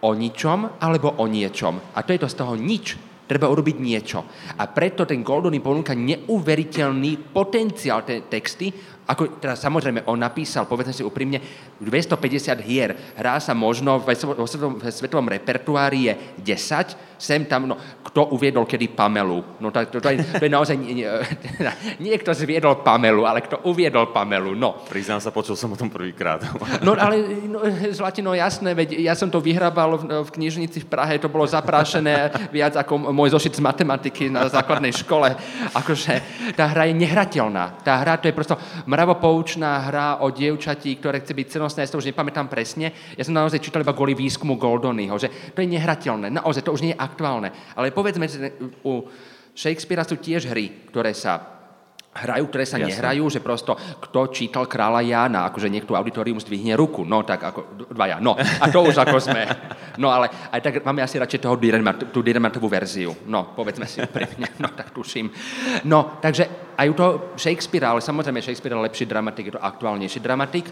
o ničom alebo o niečom. A to je to z toho nič Treba urobiť niečo. A preto ten Goldoni ponúka neuveriteľný potenciál tej texty, ako teda samozrejme on napísal, povedzme si úprimne, 250 hier. Hrá sa možno, v svetovom, v svetovom repertoári je 10, sem tam, no, kto uviedol kedy Pamelu? No to, to, to, je, to je naozaj, nie, nie kto zviedol Pamelu, ale kto uviedol Pamelu, no. Priznám sa, počul som o tom prvýkrát. No ale, no, Zlatino, jasné, veď ja som to vyhrabal v, v knižnici v Prahe, to bolo zaprášené viac ako môj zošit z matematiky na základnej škole. Akože tá hra je nehrateľná. Tá hra, to je prosto mravopoučná hra o dievčatí, ktoré chce byť celostné, ja to už nepamätám presne. Ja som naozaj čítal iba kvôli výskumu Goldonyho, že to je nehrateľné. Naozaj, to už nie je aktuálne. Ale povedzme, že u Shakespearea sú tiež hry, ktoré sa hrajú, ktoré sa Jasne. nehrajú, že prosto kto čítal kráľa Jána, akože niekto auditorium zdvihne ruku, no tak ako dvaja, no a to už ako sme. No ale aj tak máme asi radšej toho Dürrenmatt, tú Dürrenmattovú verziu, no povedzme si úprimne, no tak tuším. No takže aj u toho Shakespearea, ale samozrejme Shakespeare je lepší dramatik, je to aktuálnejší dramatik,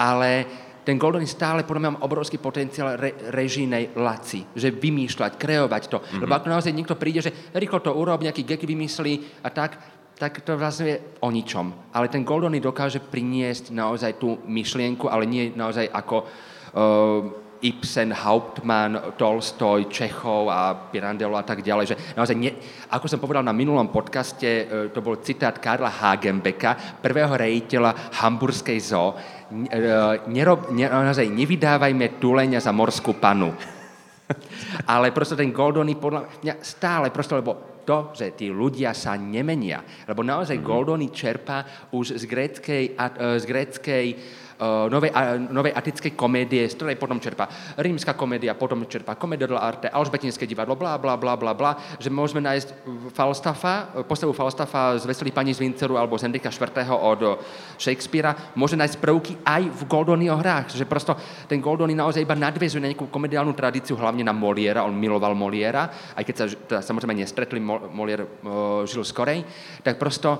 ale ten Golden stále podľa mňa má obrovský potenciál re, režijnej laci, že vymýšľať, kreovať to. Mm-hmm. Lebo ako naozaj niekto príde, že rýchlo to urob, nejaký gek vymyslí a tak, tak to vlastne je o ničom. Ale ten Goldony dokáže priniesť naozaj tú myšlienku, ale nie naozaj ako uh, Ibsen, Hauptmann, Tolstoj, Čechov a Pirandello a tak ďalej. Že naozaj ne, ako som povedal na minulom podcaste, e, to bol citát Karla Hagenbecka, prvého rejiteľa hamburskej zoo. E, nerob, ne, naozaj nevydávajme tuleňa za morskú panu. Ale proste ten Goldony podľa mňa stále, proste, lebo to, že tí ľudia sa nemenia. Lebo naozaj mm-hmm. Goldony čerpá už z gréckej, e, z gréckej novej, uh, novej atickej komédie, z ktorej potom čerpá rímska komédia, potom čerpá komédia dell'arte, alžbetinské divadlo, bla, bla, bla, bla, bla, že môžeme nájsť Falstaffa, postavu Falstaffa z Veselých paní z Vinceru alebo z Henrika IV. od Shakespearea, môže nájsť prvky aj v Goldonyho hrách, že prosto ten Goldony naozaj iba nadvezuje na nejakú komediálnu tradíciu, hlavne na Moliera, on miloval Moliera, aj keď sa teda, samozrejme nestretli, Molier uh, žil skorej, tak prosto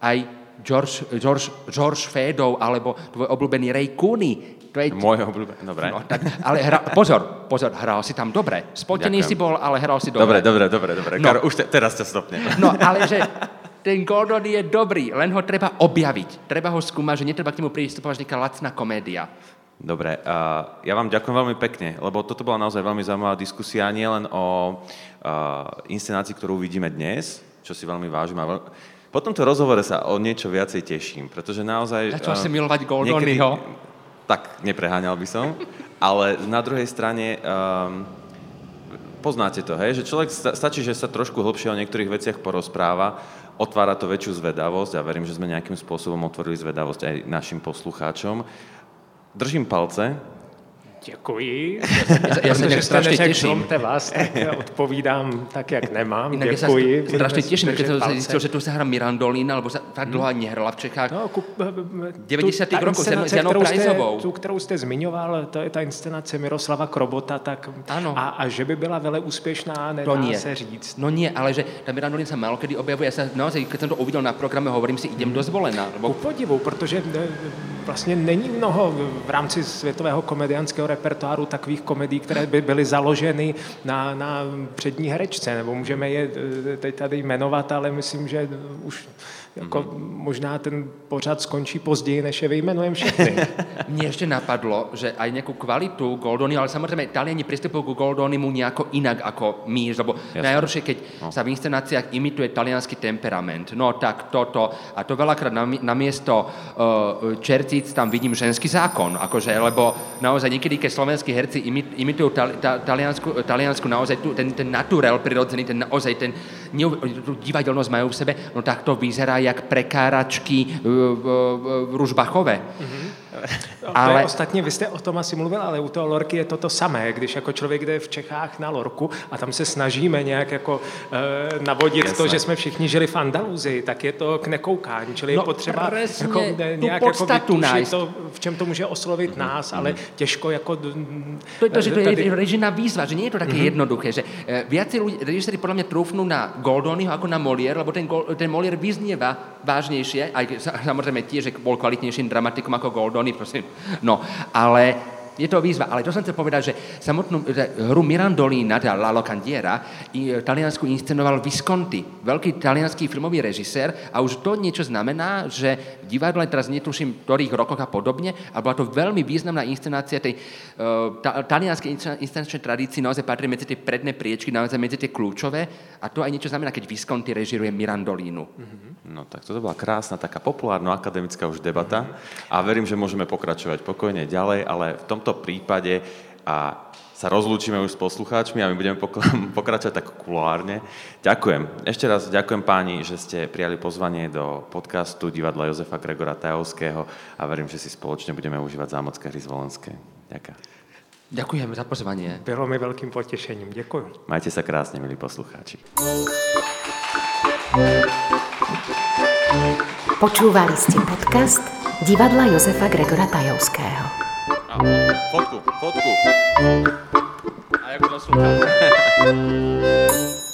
aj George, George, George Fedov alebo tvoj obľúbený Ray Cooney. To je... Môj obľúbený, dobre. No, tak, ale hra, pozor, pozor, hral si tam dobre. Spotený Ďakujem. si bol, ale hral si dobre. Dobre, dobre, dobre. dobre. No. Karo, už te, teraz ťa stopne. No, ale že ten Gordon je dobrý, len ho treba objaviť. Treba ho skúmať, že netreba k nemu pristupovať nejaká lacná komédia. Dobre, uh, ja vám ďakujem veľmi pekne, lebo toto bola naozaj veľmi zaujímavá diskusia, nie len o uh, inscenácii, ktorú vidíme dnes, čo si veľmi vážim. A veľ... Po tomto rozhovore sa o niečo viacej teším, pretože naozaj... Začal uh, si milovať Goldonyho. Tak, nepreháňal by som. ale na druhej strane... Um, poznáte to, hej, že človek stačí, že sa trošku hlbšie o niektorých veciach porozpráva, otvára to väčšiu zvedavosť a verím, že sme nejakým spôsobom otvorili zvedavosť aj našim poslucháčom Držím palce. Děkuji. Ja, ja sa strašne teším. vás, tak odpovídám tak, jak nemám. Inak Děkuji. Ja sa strašne teším, keď som zistil, že tu sa hrá Mirandolina, lebo sa tak dlho ani nehrala v Čechách. No, ku, 90. rokov s Janou Prajzovou. Tu, kterou jste zmiňoval, to je ta inscenace Miroslava Krobota, tak ano. A, a že by byla vele úspěšná, nedá no nie. se říct. No nie, ale že ta Mirandolina sa málo kedy objavuje. Ja sa naozaj, keď som to uvidel na programe, hovorím si, idem do zvolená. Lebo... Ku podivu, protože vlastně není mnoho v rámci světového komediánského repertoáru takových komedí, které by byly založeny na, na přední herečce, nebo můžeme je eh, teď tady jmenovat, ale myslím, že už jako mm-hmm. možná ten pořad skončí později, než je vyjmenujeme všechny. Mne ešte napadlo, že aj nejakú kvalitu Goldony, ale samozrejme Taliani pristupujú ku Goldonymu nejako inak ako my, lebo Jasne. najhoršie, keď no. sa v inscenáciách imituje talianský temperament. No tak toto. A to veľakrát namiesto uh, čertíc tam vidím ženský zákon, akože, lebo naozaj niekedy, keď slovenskí herci imitujú taliansku, taliansku naozaj tu, ten, ten naturel prirodzený, ten naozaj ten tú divadelnosť majú v sebe, no tak to vyzerá jak prekáračky v, v, v Ružbachove. Mm-hmm. No, ale... ostatně, vy jste o tom asi mluvil, ale u toho Lorky je to to samé, když jako člověk jde v Čechách na Lorku a tam se snažíme nějak jako e, navodit Jasne. to, že jsme všichni žili v Andaluzii, tak je to k nekoukání, čili no, je potřeba presne, jako, ne, nějak jako vytušit to, v čem to může oslovit mm-hmm. nás, ale těžko jako... To je to, že to je režina výzva, že nie je to také mm-hmm. jednoduché, že e, viaci ľudí, režiséri podľa mňa trúfnú na Goldonyho ako na Molière, lebo ten, ten Molière vyznieva vážnejšie, aj samozrejme tiež, že bol kvalitnejším dramatikom ako Goldony, Tony, prosím. No, ale je to výzva. Ale to som chcel povedať, že samotnú hru Mirandolina, teda La Locandiera, e, taliansku inscenoval Visconti, veľký talianský filmový režisér a už to niečo znamená, že v divadle, teraz netuším v ktorých rokoch a podobne, ale bola to veľmi významná inscenácia tej uh, ta, talianskej inscenačnej tradícii, naozaj patrí medzi tie predné priečky, naozaj medzi tie kľúčové a to aj niečo znamená, keď Visconti režiruje Mirandolínu. Mm-hmm. No tak toto bola krásna, taká populárno-akademická už debata a verím, že môžeme pokračovať pokojne ďalej, ale v tomto prípade a sa rozlúčime už s poslucháčmi a my budeme pokračovať tak kulárne. Ďakujem. Ešte raz ďakujem páni, že ste prijali pozvanie do podcastu divadla Jozefa Gregora Tajovského a verím, že si spoločne budeme užívať zámocké hry zvolenské. Ďakujem. Ďakujem za pozvanie. Bylo mi veľkým potešením. Ďakujem. Majte sa krásne, milí poslucháči. Počúvali ste podcast divadla Jozefa Gregora Tajovského. Fotku, fotku. A jak to